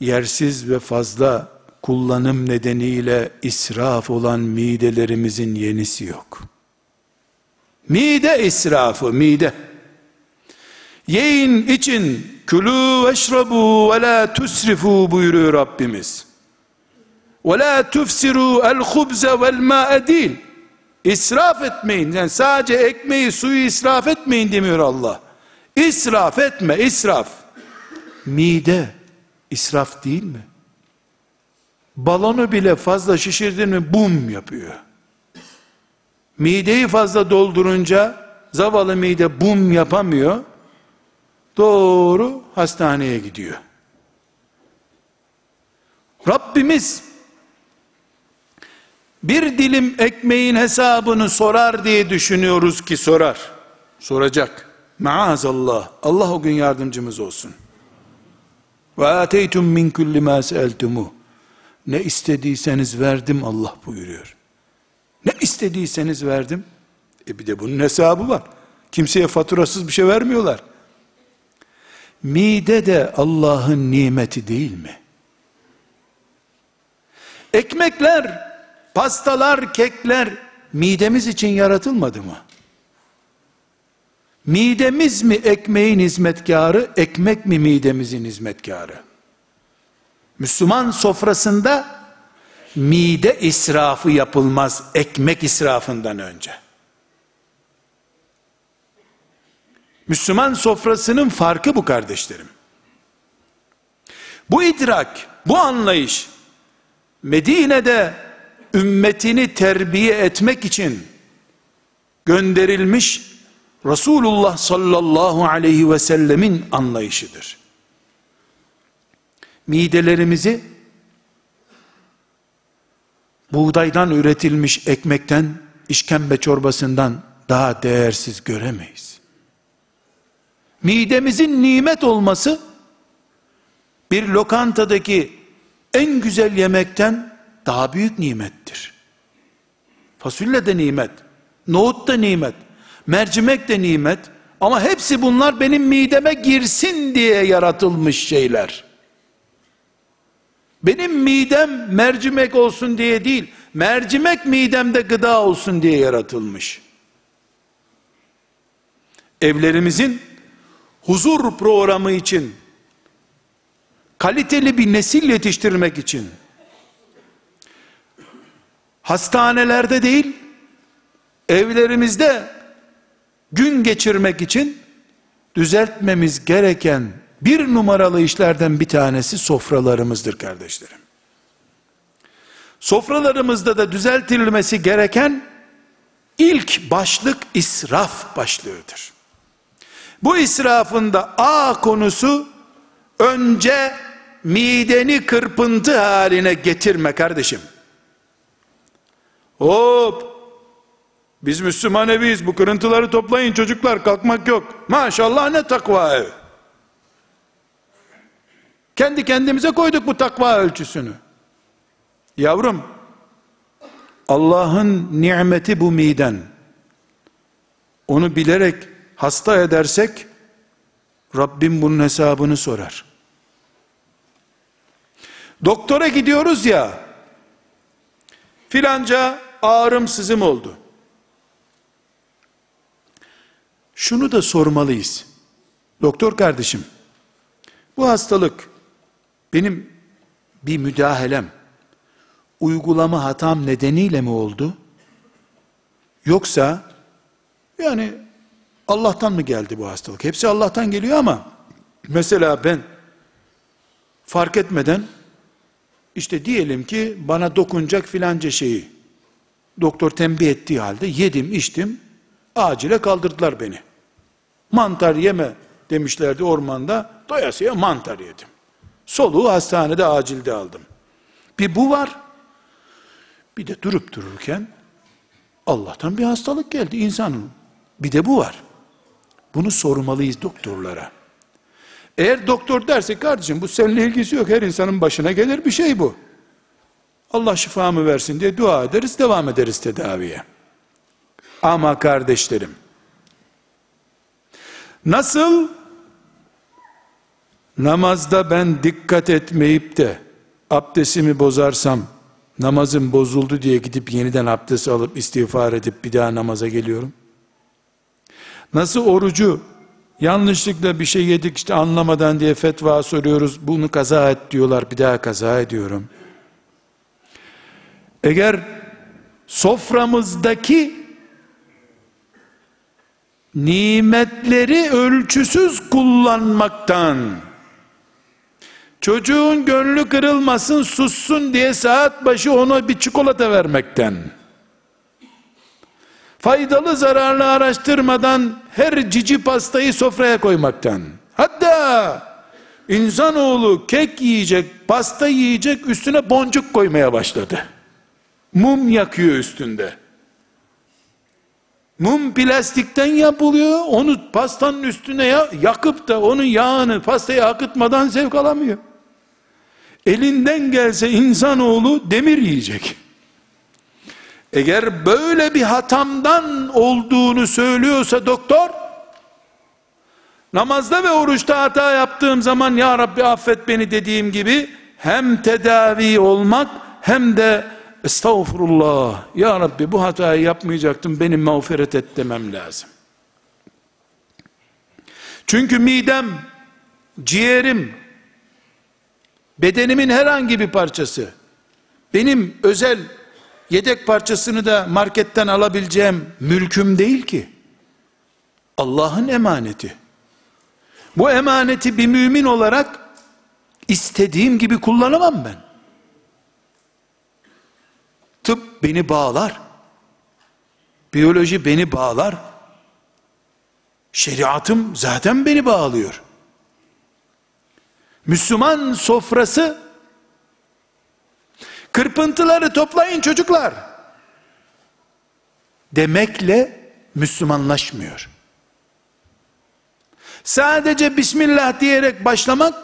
yersiz ve fazla kullanım nedeniyle israf olan midelerimizin yenisi yok. Mide israfı, mide. Yiyin için külü veşrabu ve la tusrifu buyuruyor Rabbimiz. Ve la tufsiru el hubze vel ma'e değil. İsraf etmeyin. Yani sadece ekmeği, suyu israf etmeyin demiyor Allah. İsraf etme, israf. Mide israf değil mi? Balonu bile fazla şişirdin mi bum yapıyor. Mideyi fazla doldurunca zavallı mide bum yapamıyor. Doğru hastaneye gidiyor. Rabbimiz bir dilim ekmeğin hesabını sorar diye düşünüyoruz ki sorar. Soracak. Maazallah. Allah o gün yardımcımız olsun. Ve ateytum min kulli ma seeltumu. Ne istediyseniz verdim Allah buyuruyor. Ne istediyseniz verdim. E bir de bunun hesabı var. Kimseye faturasız bir şey vermiyorlar. Mide de Allah'ın nimeti değil mi? Ekmekler, pastalar, kekler midemiz için yaratılmadı mı? Midemiz mi ekmeğin hizmetkarı, ekmek mi midemizin hizmetkarı? Müslüman sofrasında mide israfı yapılmaz ekmek israfından önce. Müslüman sofrasının farkı bu kardeşlerim. Bu idrak, bu anlayış Medine'de ümmetini terbiye etmek için gönderilmiş Resulullah sallallahu aleyhi ve sellemin anlayışıdır. Midelerimizi buğdaydan üretilmiş ekmekten, işkembe çorbasından daha değersiz göremeyiz. Midemizin nimet olması bir lokantadaki en güzel yemekten daha büyük nimettir. Fasulye de nimet, nohut da nimet, mercimek de nimet ama hepsi bunlar benim mideme girsin diye yaratılmış şeyler. Benim midem mercimek olsun diye değil, mercimek midemde gıda olsun diye yaratılmış. Evlerimizin huzur programı için, kaliteli bir nesil yetiştirmek için, hastanelerde değil, evlerimizde gün geçirmek için düzeltmemiz gereken bir numaralı işlerden bir tanesi sofralarımızdır kardeşlerim. Sofralarımızda da düzeltilmesi gereken ilk başlık israf başlığıdır. Bu israfın da A konusu önce mideni kırpıntı haline getirme kardeşim. Hop biz Müslüman eviyiz bu kırıntıları toplayın çocuklar kalkmak yok. Maşallah ne takva ev. Kendi kendimize koyduk bu takva ölçüsünü. Yavrum, Allah'ın nimeti bu miden. Onu bilerek hasta edersek, Rabbim bunun hesabını sorar. Doktora gidiyoruz ya, filanca ağrım sızım oldu. Şunu da sormalıyız. Doktor kardeşim, bu hastalık benim bir müdahalem, uygulama hatam nedeniyle mi oldu? Yoksa yani Allah'tan mı geldi bu hastalık? Hepsi Allah'tan geliyor ama mesela ben fark etmeden işte diyelim ki bana dokunacak filanca şeyi doktor tembih ettiği halde yedim içtim acile kaldırdılar beni. Mantar yeme demişlerdi ormanda doyasıya mantar yedim. Soluğu hastanede acilde aldım. Bir bu var. Bir de durup dururken Allah'tan bir hastalık geldi insanın. Bir de bu var. Bunu sormalıyız doktorlara. Eğer doktor derse kardeşim bu seninle ilgisi yok her insanın başına gelir bir şey bu. Allah şifamı versin diye dua ederiz devam ederiz tedaviye. Ama kardeşlerim nasıl namazda ben dikkat etmeyip de abdestimi bozarsam namazım bozuldu diye gidip yeniden abdest alıp istiğfar edip bir daha namaza geliyorum? Nasıl orucu yanlışlıkla bir şey yedik işte anlamadan diye fetva soruyoruz. Bunu kaza et diyorlar bir daha kaza ediyorum. Eğer soframızdaki nimetleri ölçüsüz kullanmaktan çocuğun gönlü kırılmasın sussun diye saat başı ona bir çikolata vermekten faydalı zararlı araştırmadan her cici pastayı sofraya koymaktan hatta insanoğlu kek yiyecek pasta yiyecek üstüne boncuk koymaya başladı mum yakıyor üstünde Mum plastikten yapılıyor. Onu pastanın üstüne ya, yakıp da onun yağını pastaya akıtmadan zevk alamıyor. Elinden gelse insanoğlu demir yiyecek. Eğer böyle bir hatamdan olduğunu söylüyorsa doktor, namazda ve oruçta hata yaptığım zaman ya Rabbi affet beni dediğim gibi hem tedavi olmak hem de Estağfurullah. Ya Rabbi bu hatayı yapmayacaktım. Beni mağfiret et demem lazım. Çünkü midem, ciğerim, bedenimin herhangi bir parçası, benim özel yedek parçasını da marketten alabileceğim mülküm değil ki. Allah'ın emaneti. Bu emaneti bir mümin olarak istediğim gibi kullanamam ben. Tıp beni bağlar. Biyoloji beni bağlar. Şeriatım zaten beni bağlıyor. Müslüman sofrası kırpıntıları toplayın çocuklar demekle Müslümanlaşmıyor. Sadece Bismillah diyerek başlamak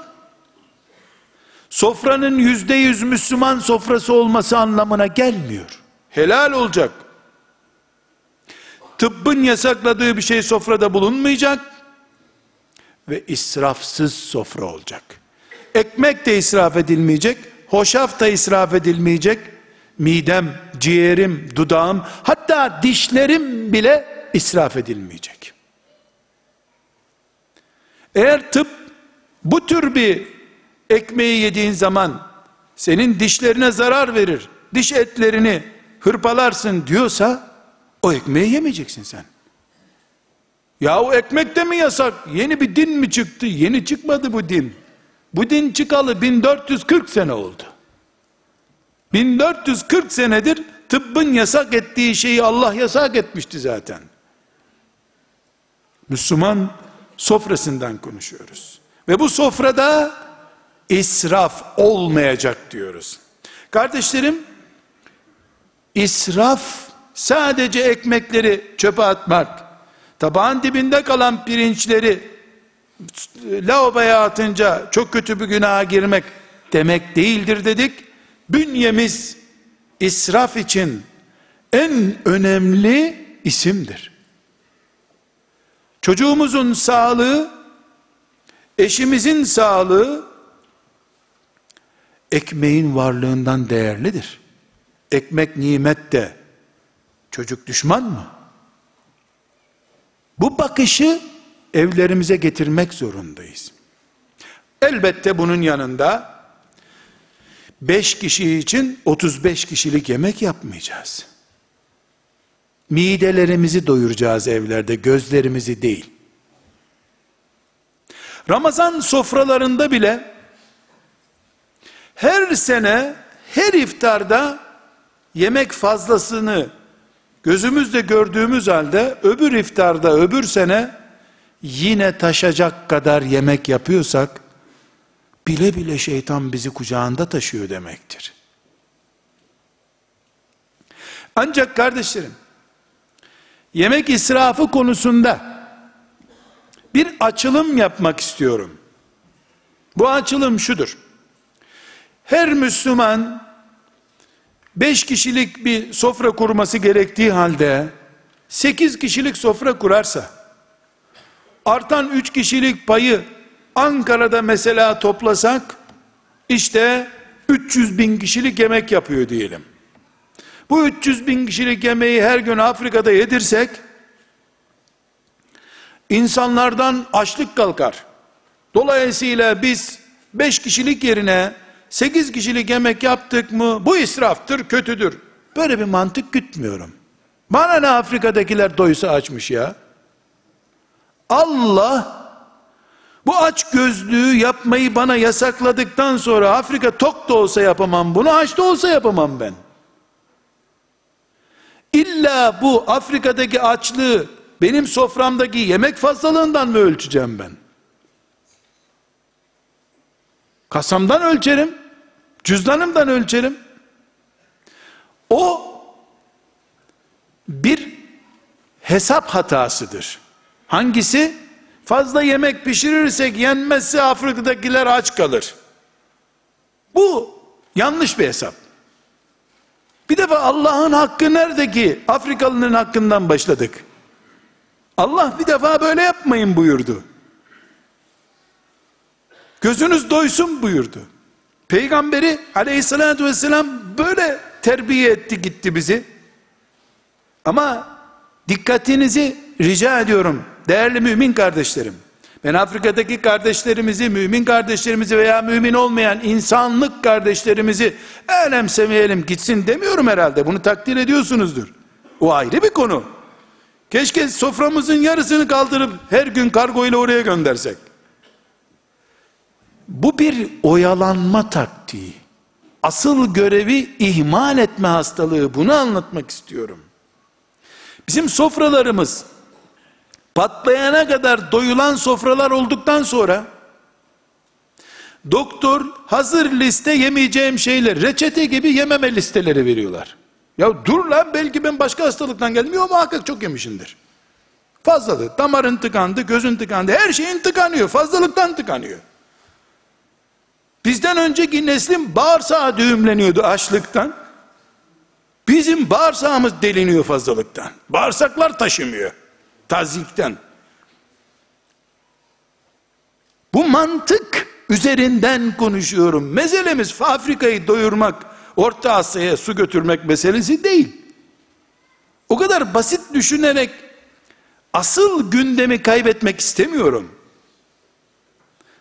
sofranın yüzde yüz Müslüman sofrası olması anlamına gelmiyor. Helal olacak. Tıbbın yasakladığı bir şey sofrada bulunmayacak ve israfsız sofra olacak. Ekmek de israf edilmeyecek, hoşaf da israf edilmeyecek. Midem, ciğerim, dudağım, hatta dişlerim bile israf edilmeyecek. Eğer tıp bu tür bir ekmeği yediğin zaman senin dişlerine zarar verir, diş etlerini hırpalarsın diyorsa o ekmeği yemeyeceksin sen. Ya o ekmek de mi yasak? Yeni bir din mi çıktı? Yeni çıkmadı bu din. Bu din çıkalı 1440 sene oldu. 1440 senedir tıbbın yasak ettiği şeyi Allah yasak etmişti zaten. Müslüman sofrasından konuşuyoruz. Ve bu sofrada israf olmayacak diyoruz. Kardeşlerim, israf sadece ekmekleri çöpe atmak, tabağın dibinde kalan pirinçleri lavaboya atınca çok kötü bir günaha girmek demek değildir dedik. Bünyemiz israf için en önemli isimdir. Çocuğumuzun sağlığı, eşimizin sağlığı, ekmeğin varlığından değerlidir. Ekmek nimet de çocuk düşman mı? Bu bakışı evlerimize getirmek zorundayız. Elbette bunun yanında 5 kişi için 35 kişilik yemek yapmayacağız. Midelerimizi doyuracağız evlerde, gözlerimizi değil. Ramazan sofralarında bile her sene her iftarda yemek fazlasını gözümüzde gördüğümüz halde öbür iftarda öbür sene yine taşacak kadar yemek yapıyorsak bile bile şeytan bizi kucağında taşıyor demektir. Ancak kardeşlerim yemek israfı konusunda bir açılım yapmak istiyorum. Bu açılım şudur. Her Müslüman beş kişilik bir sofra kurması gerektiği halde sekiz kişilik sofra kurarsa artan üç kişilik payı Ankara'da mesela toplasak işte 300 bin kişilik yemek yapıyor diyelim. Bu 300 bin kişilik yemeği her gün Afrika'da yedirsek, insanlardan açlık kalkar. Dolayısıyla biz 5 kişilik yerine 8 kişilik yemek yaptık mı bu israftır, kötüdür. Böyle bir mantık gütmüyorum. Bana ne Afrika'dakiler doysa açmış ya. Allah bu aç gözlüğü yapmayı bana yasakladıktan sonra Afrika tok da olsa yapamam bunu, aç da olsa yapamam ben. İlla bu Afrika'daki açlığı benim soframdaki yemek fazlalığından mı ölçeceğim ben? Kasamdan ölçerim, cüzdanımdan ölçerim. O bir hesap hatasıdır. Hangisi? Fazla yemek pişirirsek yenmezse Afrika'dakiler aç kalır. Bu yanlış bir hesap. Bir defa Allah'ın hakkı nerede ki? Afrikalı'nın hakkından başladık. Allah bir defa böyle yapmayın buyurdu. Gözünüz doysun buyurdu. Peygamberi aleyhissalatü vesselam böyle terbiye etti gitti bizi. Ama dikkatinizi rica ediyorum değerli mümin kardeşlerim. Ben Afrika'daki kardeşlerimizi, mümin kardeşlerimizi veya mümin olmayan insanlık kardeşlerimizi önemsemeyelim gitsin demiyorum herhalde. Bunu takdir ediyorsunuzdur. O ayrı bir konu. Keşke soframızın yarısını kaldırıp her gün kargo ile oraya göndersek. Bu bir oyalanma taktiği. Asıl görevi ihmal etme hastalığı. Bunu anlatmak istiyorum. Bizim sofralarımız patlayana kadar doyulan sofralar olduktan sonra doktor hazır liste yemeyeceğim şeyler reçete gibi yememe listeleri veriyorlar. Ya dur lan belki ben başka hastalıktan geldim. Yok muhakkak çok yemişindir. Fazlalık. Damarın tıkandı, gözün tıkandı. Her şeyin tıkanıyor. Fazlalıktan tıkanıyor. Bizden önceki neslin bağırsağı düğümleniyordu açlıktan. Bizim bağırsağımız deliniyor fazlalıktan. Bağırsaklar taşımıyor. Tazikten. Bu mantık üzerinden konuşuyorum. Meselemiz Afrika'yı doyurmak, Orta Asya'ya su götürmek meselesi değil. O kadar basit düşünerek asıl gündemi kaybetmek istemiyorum.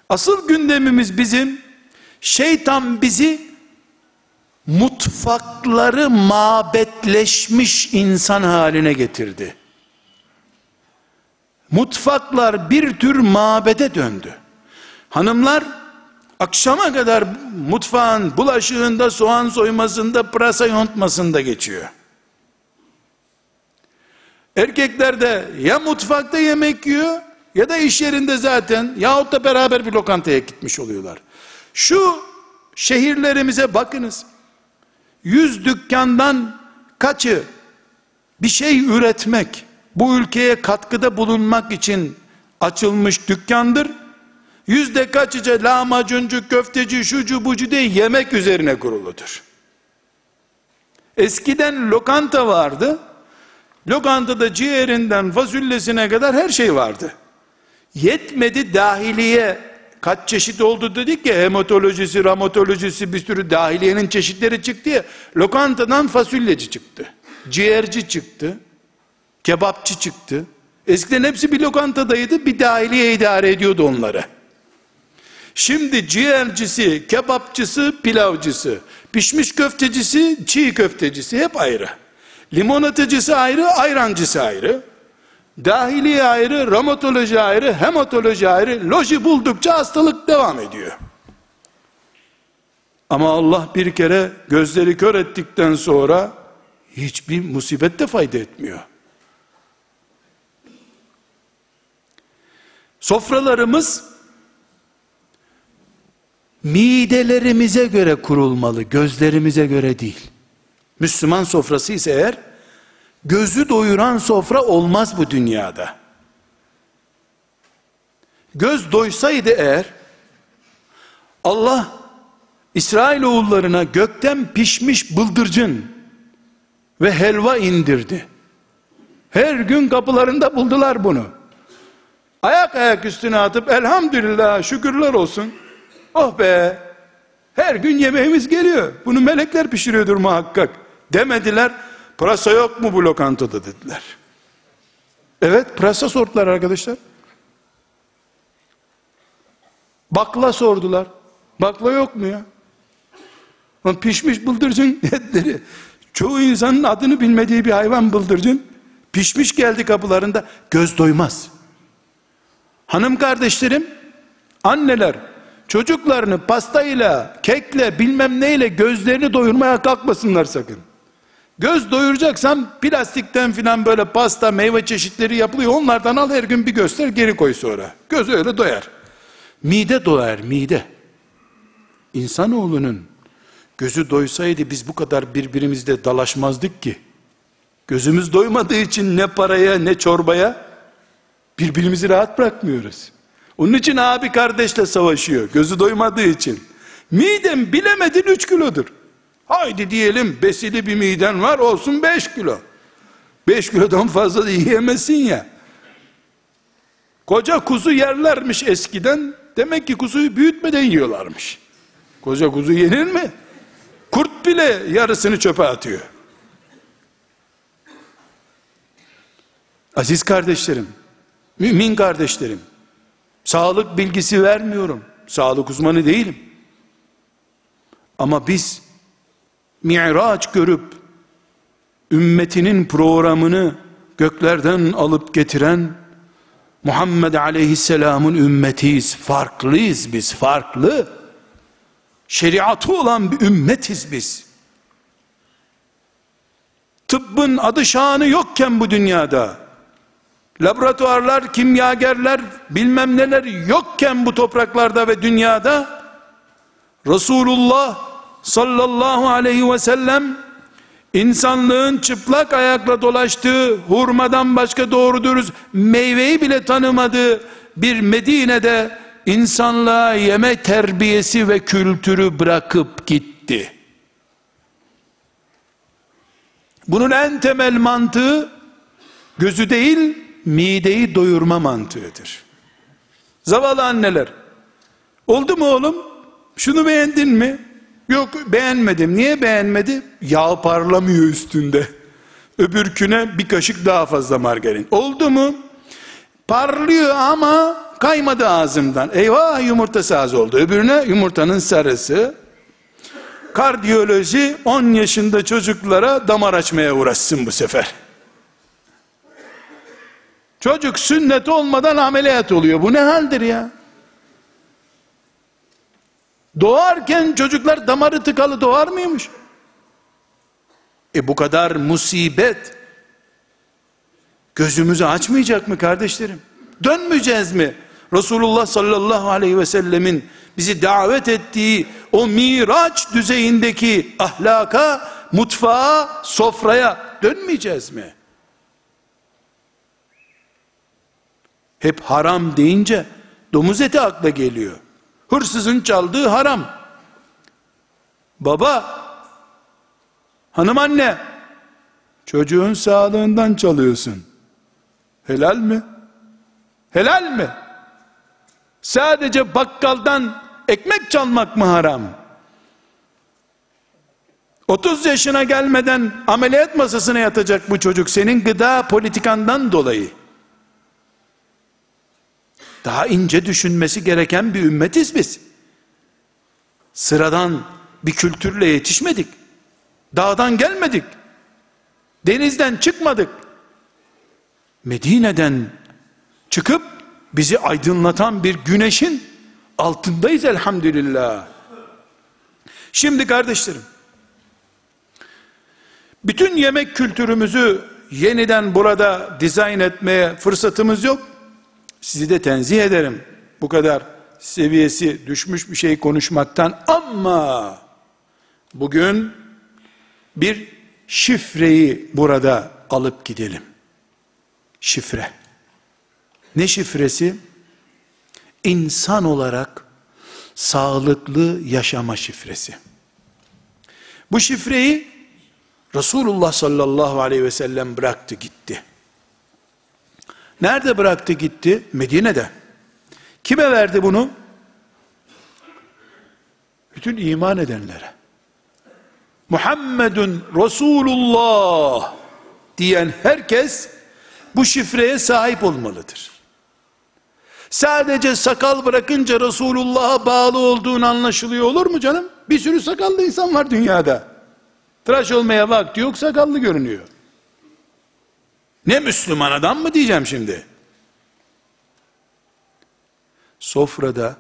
Asıl gündemimiz bizim şeytan bizi mutfakları mabetleşmiş insan haline getirdi. Mutfaklar bir tür mabede döndü. Hanımlar akşama kadar mutfağın bulaşığında, soğan soymasında, pırasa yontmasında geçiyor. Erkekler de ya mutfakta yemek yiyor ya da iş yerinde zaten yahut da beraber bir lokantaya gitmiş oluyorlar. Şu şehirlerimize bakınız. Yüz dükkandan kaçı bir şey üretmek, bu ülkeye katkıda bulunmak için açılmış dükkandır. Yüzde kaçıca lahmacuncu, köfteci, şucu bucu diye yemek üzerine kuruludur. Eskiden lokanta vardı. Lokantada ciğerinden fasulyesine kadar her şey vardı. Yetmedi dahiliye kaç çeşit oldu dedik ya hematolojisi, ramatolojisi bir sürü dahiliyenin çeşitleri çıktı ya. Lokantadan fasulyeci çıktı. Ciğerci çıktı. Kebapçı çıktı. Eskiden hepsi bir lokantadaydı. Bir dahiliye idare ediyordu onları. Şimdi ciğercisi, kebapçısı, pilavcısı, pişmiş köftecisi, çiğ köftecisi hep ayrı. Limonatıcısı ayrı, ayrancısı ayrı. Dahiliye ayrı, ramatoloji ayrı, hematoloji ayrı. Loji buldukça hastalık devam ediyor. Ama Allah bir kere gözleri kör ettikten sonra hiçbir musibet de fayda etmiyor. Sofralarımız midelerimize göre kurulmalı, gözlerimize göre değil. Müslüman sofrası ise eğer gözü doyuran sofra olmaz bu dünyada. Göz doysaydı eğer Allah İsrail oğullarına gökten pişmiş bıldırcın ve helva indirdi. Her gün kapılarında buldular bunu. Ayak ayak üstüne atıp elhamdülillah şükürler olsun. Oh be Her gün yemeğimiz geliyor. Bunu melekler pişiriyordur muhakkak. Demediler. Pırasa yok mu bu lokantada dediler. Evet pırasa sordular arkadaşlar. Bakla sordular. Bakla yok mu ya? Pişmiş bıldırcın etleri. Çoğu insanın adını bilmediği bir hayvan bıldırcın. Pişmiş geldi kapılarında. Göz doymaz. Hanım kardeşlerim, anneler çocuklarını pastayla, kekle, bilmem neyle gözlerini doyurmaya kalkmasınlar sakın. Göz doyuracaksan plastikten filan böyle pasta, meyve çeşitleri yapılıyor. Onlardan al her gün bir göster geri koy sonra. Göz öyle doyar. Mide doyar, mide. İnsanoğlunun gözü doysaydı biz bu kadar birbirimizle dalaşmazdık ki. Gözümüz doymadığı için ne paraya ne çorbaya birbirimizi rahat bırakmıyoruz. Onun için abi kardeşle savaşıyor. Gözü doymadığı için. Midem bilemedin 3 kilodur. Haydi diyelim besili bir miden var olsun 5 kilo. 5 kilodan fazla da yiyemezsin ya. Koca kuzu yerlermiş eskiden. Demek ki kuzuyu büyütmeden yiyorlarmış. Koca kuzu yenir mi? Kurt bile yarısını çöpe atıyor. Aziz kardeşlerim, mümin kardeşlerim, sağlık bilgisi vermiyorum. Sağlık uzmanı değilim. Ama biz mi'raç görüp ümmetinin programını göklerden alıp getiren Muhammed Aleyhisselam'ın ümmetiyiz. Farklıyız biz, farklı. Şeriatı olan bir ümmetiz biz. Tıbbın adı şanı yokken bu dünyada, laboratuvarlar, kimyagerler, bilmem neler yokken bu topraklarda ve dünyada, Resulullah sallallahu aleyhi ve sellem insanlığın çıplak ayakla dolaştığı hurmadan başka doğru dürüst meyveyi bile tanımadığı bir Medine'de insanlığa yeme terbiyesi ve kültürü bırakıp gitti. Bunun en temel mantığı gözü değil mideyi doyurma mantığıdır. Zavallı anneler oldu mu oğlum şunu beğendin mi? Yok beğenmedim. Niye beğenmedi? Yağ parlamıyor üstünde. Öbürküne bir kaşık daha fazla margarin. Oldu mu? Parlıyor ama kaymadı ağzımdan. Eyvah yumurtası az oldu. Öbürüne yumurtanın sarısı. Kardiyoloji 10 yaşında çocuklara damar açmaya uğraşsın bu sefer. Çocuk sünnet olmadan ameliyat oluyor. Bu ne haldir ya? Doğarken çocuklar damarı tıkalı doğar mıymış? E bu kadar musibet gözümüzü açmayacak mı kardeşlerim? Dönmeyeceğiz mi? Resulullah sallallahu aleyhi ve sellemin bizi davet ettiği o miraç düzeyindeki ahlaka, mutfağa, sofraya dönmeyeceğiz mi? Hep haram deyince domuz eti akla geliyor. Hırsızın çaldığı haram. Baba, hanım anne, çocuğun sağlığından çalıyorsun. Helal mi? Helal mi? Sadece bakkaldan ekmek çalmak mı haram? 30 yaşına gelmeden ameliyat masasına yatacak bu çocuk senin gıda politikandan dolayı. Daha ince düşünmesi gereken bir ümmetiz biz. Sıradan bir kültürle yetişmedik. Dağdan gelmedik. Denizden çıkmadık. Medine'den çıkıp bizi aydınlatan bir güneşin altındayız elhamdülillah. Şimdi kardeşlerim, bütün yemek kültürümüzü yeniden burada dizayn etmeye fırsatımız yok. Sizi de tenzih ederim. Bu kadar seviyesi düşmüş bir şey konuşmaktan ama bugün bir şifreyi burada alıp gidelim. Şifre. Ne şifresi? İnsan olarak sağlıklı yaşama şifresi. Bu şifreyi Resulullah sallallahu aleyhi ve sellem bıraktı gitti. Nerede bıraktı gitti? Medine'de. Kime verdi bunu? Bütün iman edenlere. Muhammedun Resulullah diyen herkes bu şifreye sahip olmalıdır. Sadece sakal bırakınca Resulullah'a bağlı olduğunu anlaşılıyor olur mu canım? Bir sürü sakallı insan var dünyada. Tıraş olmaya vakti yok sakallı görünüyor. Ne Müslüman adam mı diyeceğim şimdi? Sofrada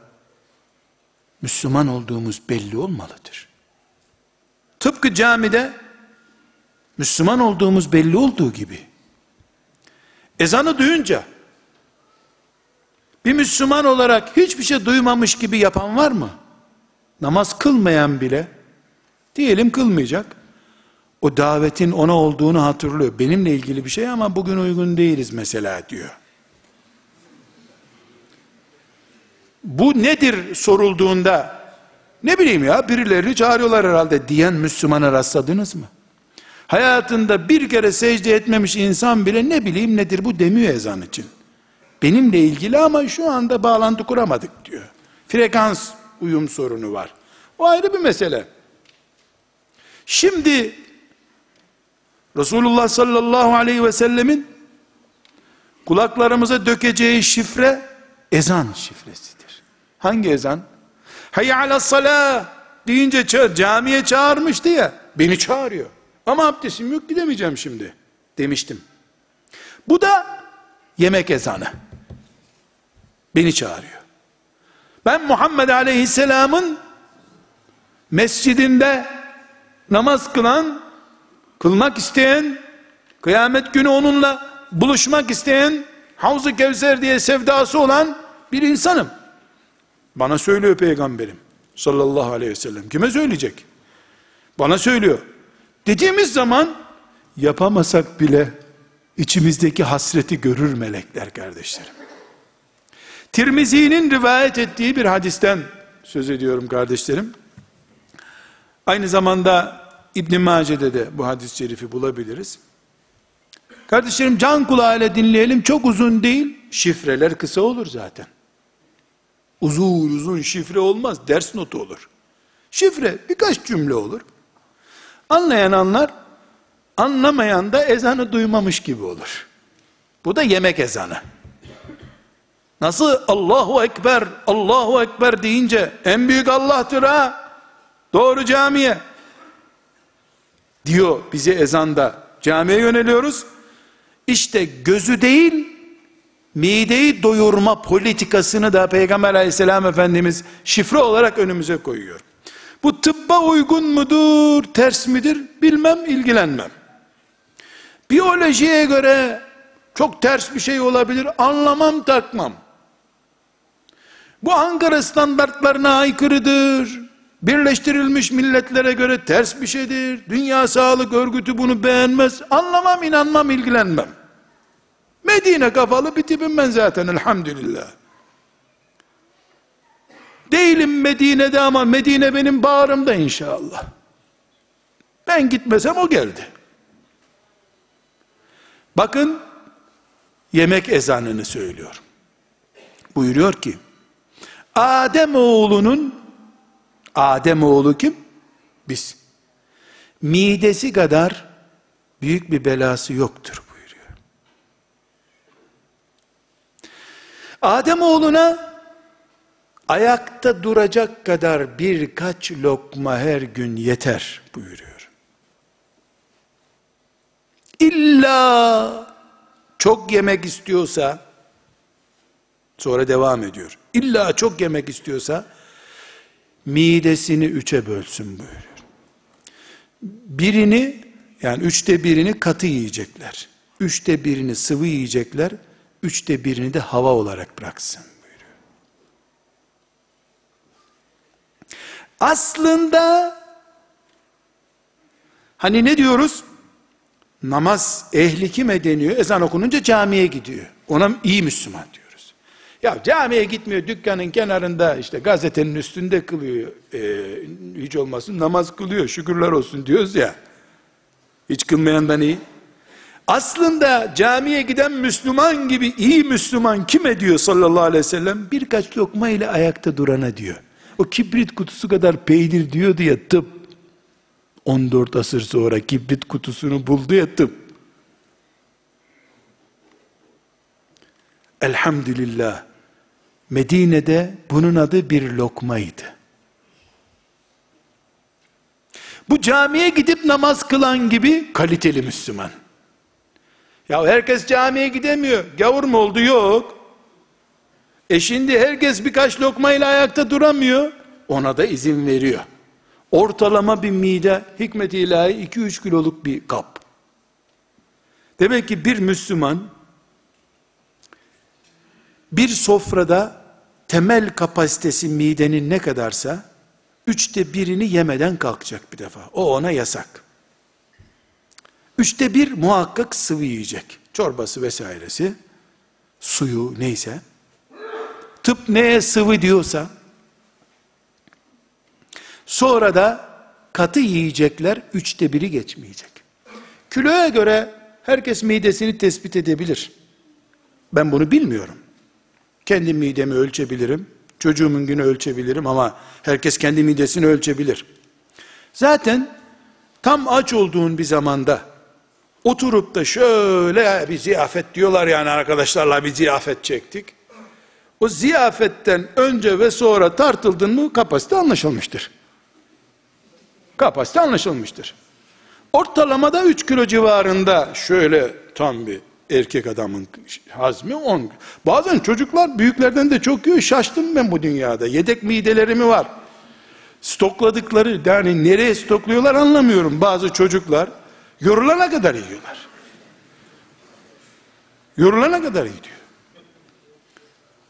Müslüman olduğumuz belli olmalıdır. Tıpkı camide Müslüman olduğumuz belli olduğu gibi ezanı duyunca bir Müslüman olarak hiçbir şey duymamış gibi yapan var mı? Namaz kılmayan bile diyelim kılmayacak. O davetin ona olduğunu hatırlıyor. Benimle ilgili bir şey ama bugün uygun değiliz mesela diyor. Bu nedir sorulduğunda ne bileyim ya birilerini çağırıyorlar herhalde diyen Müslümana rastladınız mı? Hayatında bir kere secde etmemiş insan bile ne bileyim nedir bu demiyor ezan için. Benimle ilgili ama şu anda bağlantı kuramadık diyor. Frekans uyum sorunu var. O ayrı bir mesele. Şimdi Resulullah sallallahu aleyhi ve sellemin kulaklarımıza dökeceği şifre ezan şifresidir. Hangi ezan? Hayya ala salah deyince çağır, camiye çağırmıştı ya. Beni çağırıyor. Ama abdestim yok gidemeyeceğim şimdi demiştim. Bu da yemek ezanı. Beni çağırıyor. Ben Muhammed Aleyhisselam'ın mescidinde namaz kılan, kılmak isteyen, kıyamet günü onunla buluşmak isteyen, Havz-ı Kevser diye sevdası olan bir insanım. Bana söylüyor peygamberim sallallahu aleyhi ve sellem. Kime söyleyecek? Bana söylüyor. Dediğimiz zaman yapamasak bile içimizdeki hasreti görür melekler kardeşlerim. Tirmizi'nin rivayet ettiği bir hadisten söz ediyorum kardeşlerim. Aynı zamanda İbn Mace'de de bu hadis-i şerifi bulabiliriz. Kardeşlerim can kulağıyla dinleyelim. Çok uzun değil. Şifreler kısa olur zaten. Uzun uzun şifre olmaz. Ders notu olur. Şifre birkaç cümle olur. Anlayan anlar, anlamayan da ezanı duymamış gibi olur. Bu da yemek ezanı. Nasıl Allahu Ekber, Allahu Ekber deyince en büyük Allah'tır ha. Doğru camiye. Diyor bize ezanda. Camiye yöneliyoruz. İşte gözü değil, mideyi doyurma politikasını da Peygamber aleyhisselam Efendimiz şifre olarak önümüze koyuyor. Bu tıbba uygun mudur, ters midir bilmem, ilgilenmem. Biyolojiye göre çok ters bir şey olabilir, anlamam takmam. Bu Ankara standartlarına aykırıdır. Birleştirilmiş milletlere göre ters bir şeydir. Dünya Sağlık Örgütü bunu beğenmez. Anlamam, inanmam, ilgilenmem. Medine kafalı bir tipim ben zaten elhamdülillah. Değilim Medine'de ama Medine benim bağrımda inşallah. Ben gitmesem o geldi. Bakın yemek ezanını söylüyor. Buyuruyor ki Adem oğlunun Adem oğlu kim? Biz. Midesi kadar büyük bir belası yoktur buyuruyor. Adem oğluna ayakta duracak kadar birkaç lokma her gün yeter buyuruyor. İlla çok yemek istiyorsa sonra devam ediyor. İlla çok yemek istiyorsa midesini üçe bölsün buyuruyor. Birini yani üçte birini katı yiyecekler. Üçte birini sıvı yiyecekler. Üçte birini de hava olarak bıraksın buyuruyor. Aslında hani ne diyoruz? Namaz ehli kime deniyor? Ezan okununca camiye gidiyor. Ona iyi Müslüman diyor. Ya camiye gitmiyor, dükkanın kenarında işte gazetenin üstünde kılıyor. Ee, hiç olmasın namaz kılıyor, şükürler olsun diyoruz ya. Hiç kılmayandan iyi. Aslında camiye giden Müslüman gibi iyi Müslüman kim ediyor sallallahu aleyhi ve sellem? Birkaç lokma ile ayakta durana diyor. O kibrit kutusu kadar peynir diyordu ya tıp. 14 asır sonra kibrit kutusunu buldu ya tıp. Elhamdülillah. Medine'de bunun adı bir lokmaydı. Bu camiye gidip namaz kılan gibi kaliteli Müslüman. Ya herkes camiye gidemiyor. Gavur mu oldu? Yok. E şimdi herkes birkaç lokmayla ayakta duramıyor. Ona da izin veriyor. Ortalama bir mide hikmet ilahi 2-3 kiloluk bir kap. Demek ki bir Müslüman bir sofrada temel kapasitesi midenin ne kadarsa üçte birini yemeden kalkacak bir defa. O ona yasak. Üçte bir muhakkak sıvı yiyecek. Çorbası vesairesi, suyu neyse. Tıp neye sıvı diyorsa, sonra da katı yiyecekler üçte biri geçmeyecek. Kiloya göre herkes midesini tespit edebilir. Ben bunu bilmiyorum. Kendi midemi ölçebilirim. Çocuğumun günü ölçebilirim ama herkes kendi midesini ölçebilir. Zaten tam aç olduğun bir zamanda oturup da şöyle bir ziyafet diyorlar yani arkadaşlarla bir ziyafet çektik. O ziyafetten önce ve sonra tartıldın mı kapasite anlaşılmıştır. Kapasite anlaşılmıştır. Ortalamada 3 kilo civarında şöyle tam bir erkek adamın hazmi 10. Bazen çocuklar büyüklerden de çok yiyor. Şaştım ben bu dünyada. Yedek mideleri mi var? Stokladıkları yani nereye stokluyorlar anlamıyorum. Bazı çocuklar yorulana kadar yiyorlar. Yorulana kadar gidiyor.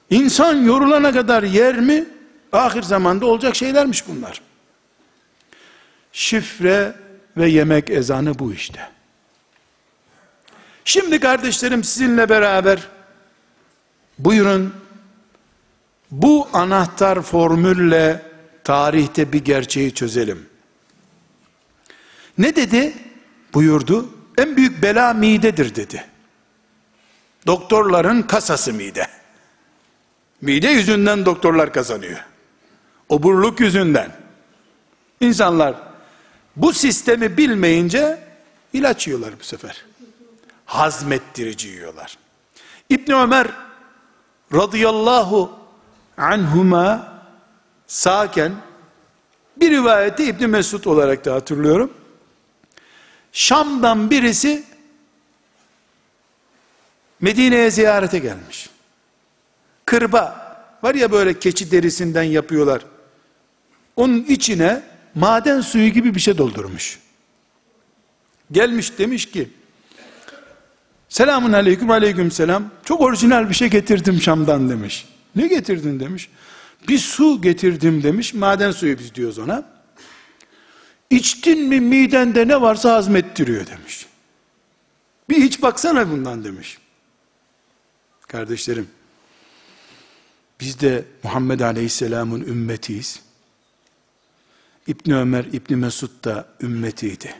İnsan yorulana kadar yer mi? Ahir zamanda olacak şeylermiş bunlar. Şifre ve yemek ezanı bu işte. Şimdi kardeşlerim sizinle beraber buyurun bu anahtar formülle tarihte bir gerçeği çözelim. Ne dedi? Buyurdu. En büyük bela midedir dedi. Doktorların kasası mide. Mide yüzünden doktorlar kazanıyor. Oburluk yüzünden. İnsanlar bu sistemi bilmeyince ilaç yiyorlar bu sefer hazmettirici yiyorlar. İbn Ömer radıyallahu anhuma sağken bir rivayeti İbn Mesud olarak da hatırlıyorum. Şam'dan birisi Medine'ye ziyarete gelmiş. Kırba var ya böyle keçi derisinden yapıyorlar. Onun içine maden suyu gibi bir şey doldurmuş. Gelmiş demiş ki Selamun aleyküm aleyküm selam. Çok orijinal bir şey getirdim Şam'dan demiş. Ne getirdin demiş. Bir su getirdim demiş. Maden suyu biz diyoruz ona. İçtin mi midende ne varsa hazmettiriyor demiş. Bir iç baksana bundan demiş. Kardeşlerim, biz de Muhammed Aleyhisselam'ın ümmetiyiz. İbni Ömer, İbni Mesud da ümmetiydi.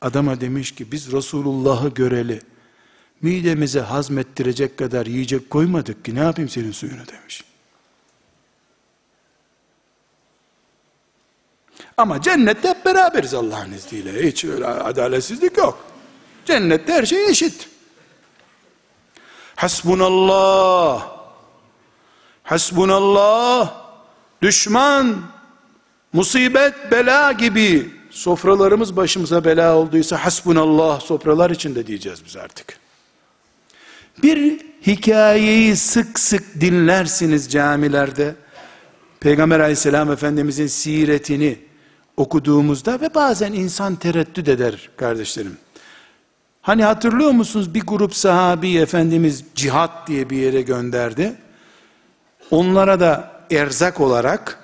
Adama demiş ki biz Resulullah'ı göreli midemize hazmettirecek kadar yiyecek koymadık ki ne yapayım senin suyunu demiş. Ama cennette hep beraberiz Allah'ın izniyle. Hiç öyle adaletsizlik yok. Cennette her şey eşit. Hasbunallah. Hasbunallah. Düşman, musibet, bela gibi sofralarımız başımıza bela olduysa hasbunallah sofralar içinde diyeceğiz biz artık. Bir hikayeyi sık sık dinlersiniz camilerde. Peygamber aleyhisselam efendimizin siretini okuduğumuzda ve bazen insan tereddüt eder kardeşlerim. Hani hatırlıyor musunuz bir grup sahabi Efendimiz cihat diye bir yere gönderdi. Onlara da erzak olarak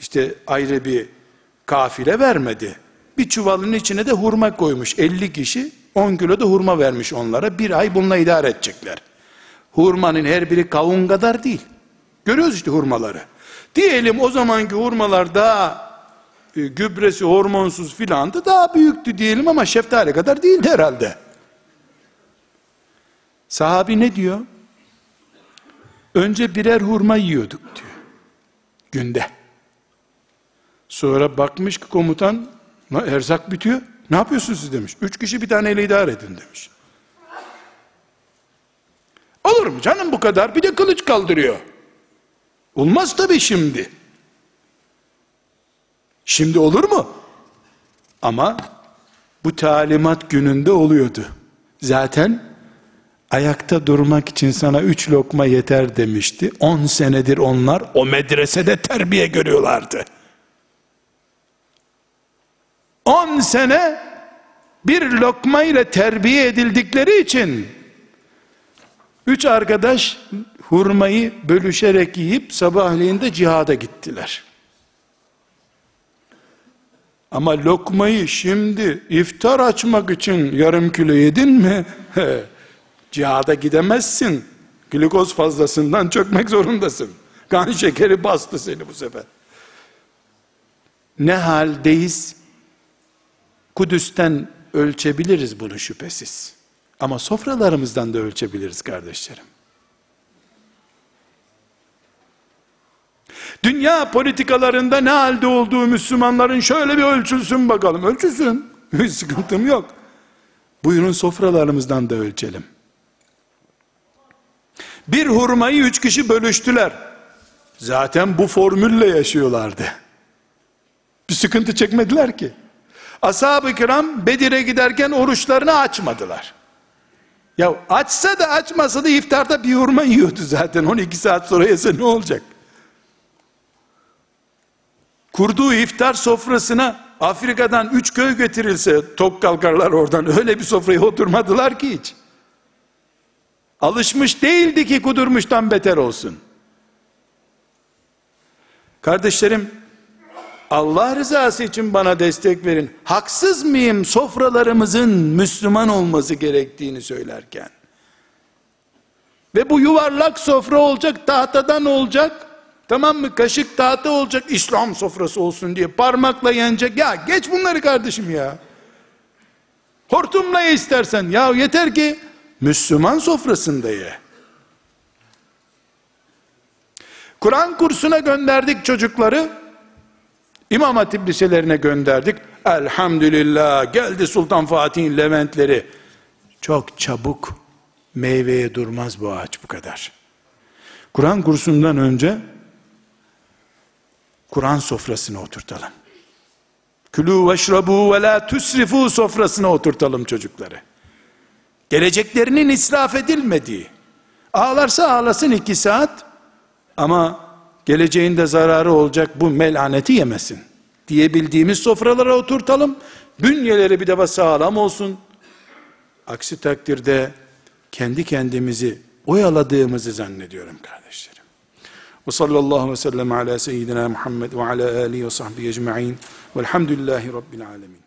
işte ayrı bir kafile vermedi. Bir çuvalın içine de hurma koymuş 50 kişi 10 kilo da hurma vermiş onlara. Bir ay bununla idare edecekler. Hurmanın her biri kavun kadar değil. Görüyoruz işte hurmaları. Diyelim o zamanki hurmalar daha e, gübresi hormonsuz filandı daha büyüktü diyelim ama şeftali kadar değildi herhalde. Sahabi ne diyor? Önce birer hurma yiyorduk diyor. günde. Sonra bakmış ki komutan "Na- erzak bitiyor. Ne yapıyorsunuz siz demiş. Üç kişi bir taneyle idare edin demiş. Olur mu canım bu kadar? Bir de kılıç kaldırıyor. Olmaz tabii şimdi. Şimdi olur mu? Ama bu talimat gününde oluyordu. Zaten ayakta durmak için sana üç lokma yeter demişti. On senedir onlar o medresede terbiye görüyorlardı. On sene bir lokma ile terbiye edildikleri için üç arkadaş hurmayı bölüşerek yiyip sabahleyin de cihada gittiler. Ama lokmayı şimdi iftar açmak için yarım kilo yedin mi? Cihada gidemezsin. Glikoz fazlasından çökmek zorundasın. Kan şekeri bastı seni bu sefer. Ne haldeyiz? Kudüs'ten ölçebiliriz bunu şüphesiz. Ama sofralarımızdan da ölçebiliriz kardeşlerim. Dünya politikalarında ne halde olduğu Müslümanların şöyle bir ölçülsün bakalım. Ölçülsün. Sıkıntım yok. Buyurun sofralarımızdan da ölçelim. Bir hurmayı üç kişi bölüştüler. Zaten bu formülle yaşıyorlardı. Bir sıkıntı çekmediler ki. Ashab-ı kiram Bedir'e giderken oruçlarını açmadılar. Ya açsa da açmasa da iftarda bir hurma yiyordu zaten. 12 saat sonra yese ne olacak? Kurduğu iftar sofrasına Afrika'dan üç köy getirilse tok kalkarlar oradan. Öyle bir sofraya oturmadılar ki hiç. Alışmış değildi ki kudurmuştan beter olsun. Kardeşlerim, Allah rızası için bana destek verin. Haksız mıyım sofralarımızın Müslüman olması gerektiğini söylerken? Ve bu yuvarlak sofra olacak, tahtadan olacak. Tamam mı? Kaşık tahta olacak, İslam sofrası olsun diye parmakla yenecek. Ya geç bunları kardeşim ya. Hortumla ye istersen. Ya yeter ki Müslüman sofrasında ye. Kur'an kursuna gönderdik çocukları. İmam Hatip liselerine gönderdik. Elhamdülillah geldi Sultan Fatih'in Leventleri. Çok çabuk meyveye durmaz bu ağaç bu kadar. Kur'an kursundan önce Kur'an sofrasına oturtalım. Külü veşrabu ve la tusrifu sofrasına oturtalım çocukları. Geleceklerinin israf edilmediği. Ağlarsa ağlasın iki saat ama geleceğinde zararı olacak bu melaneti yemesin. Diyebildiğimiz sofralara oturtalım. Bünyeleri bir defa sağlam olsun. Aksi takdirde kendi kendimizi oyaladığımızı zannediyorum kardeşlerim. Ve sallallahu ve sellem ala seyyidina Muhammed ve ala alihi ve sahbihi ecma'in velhamdülillahi rabbil alemin.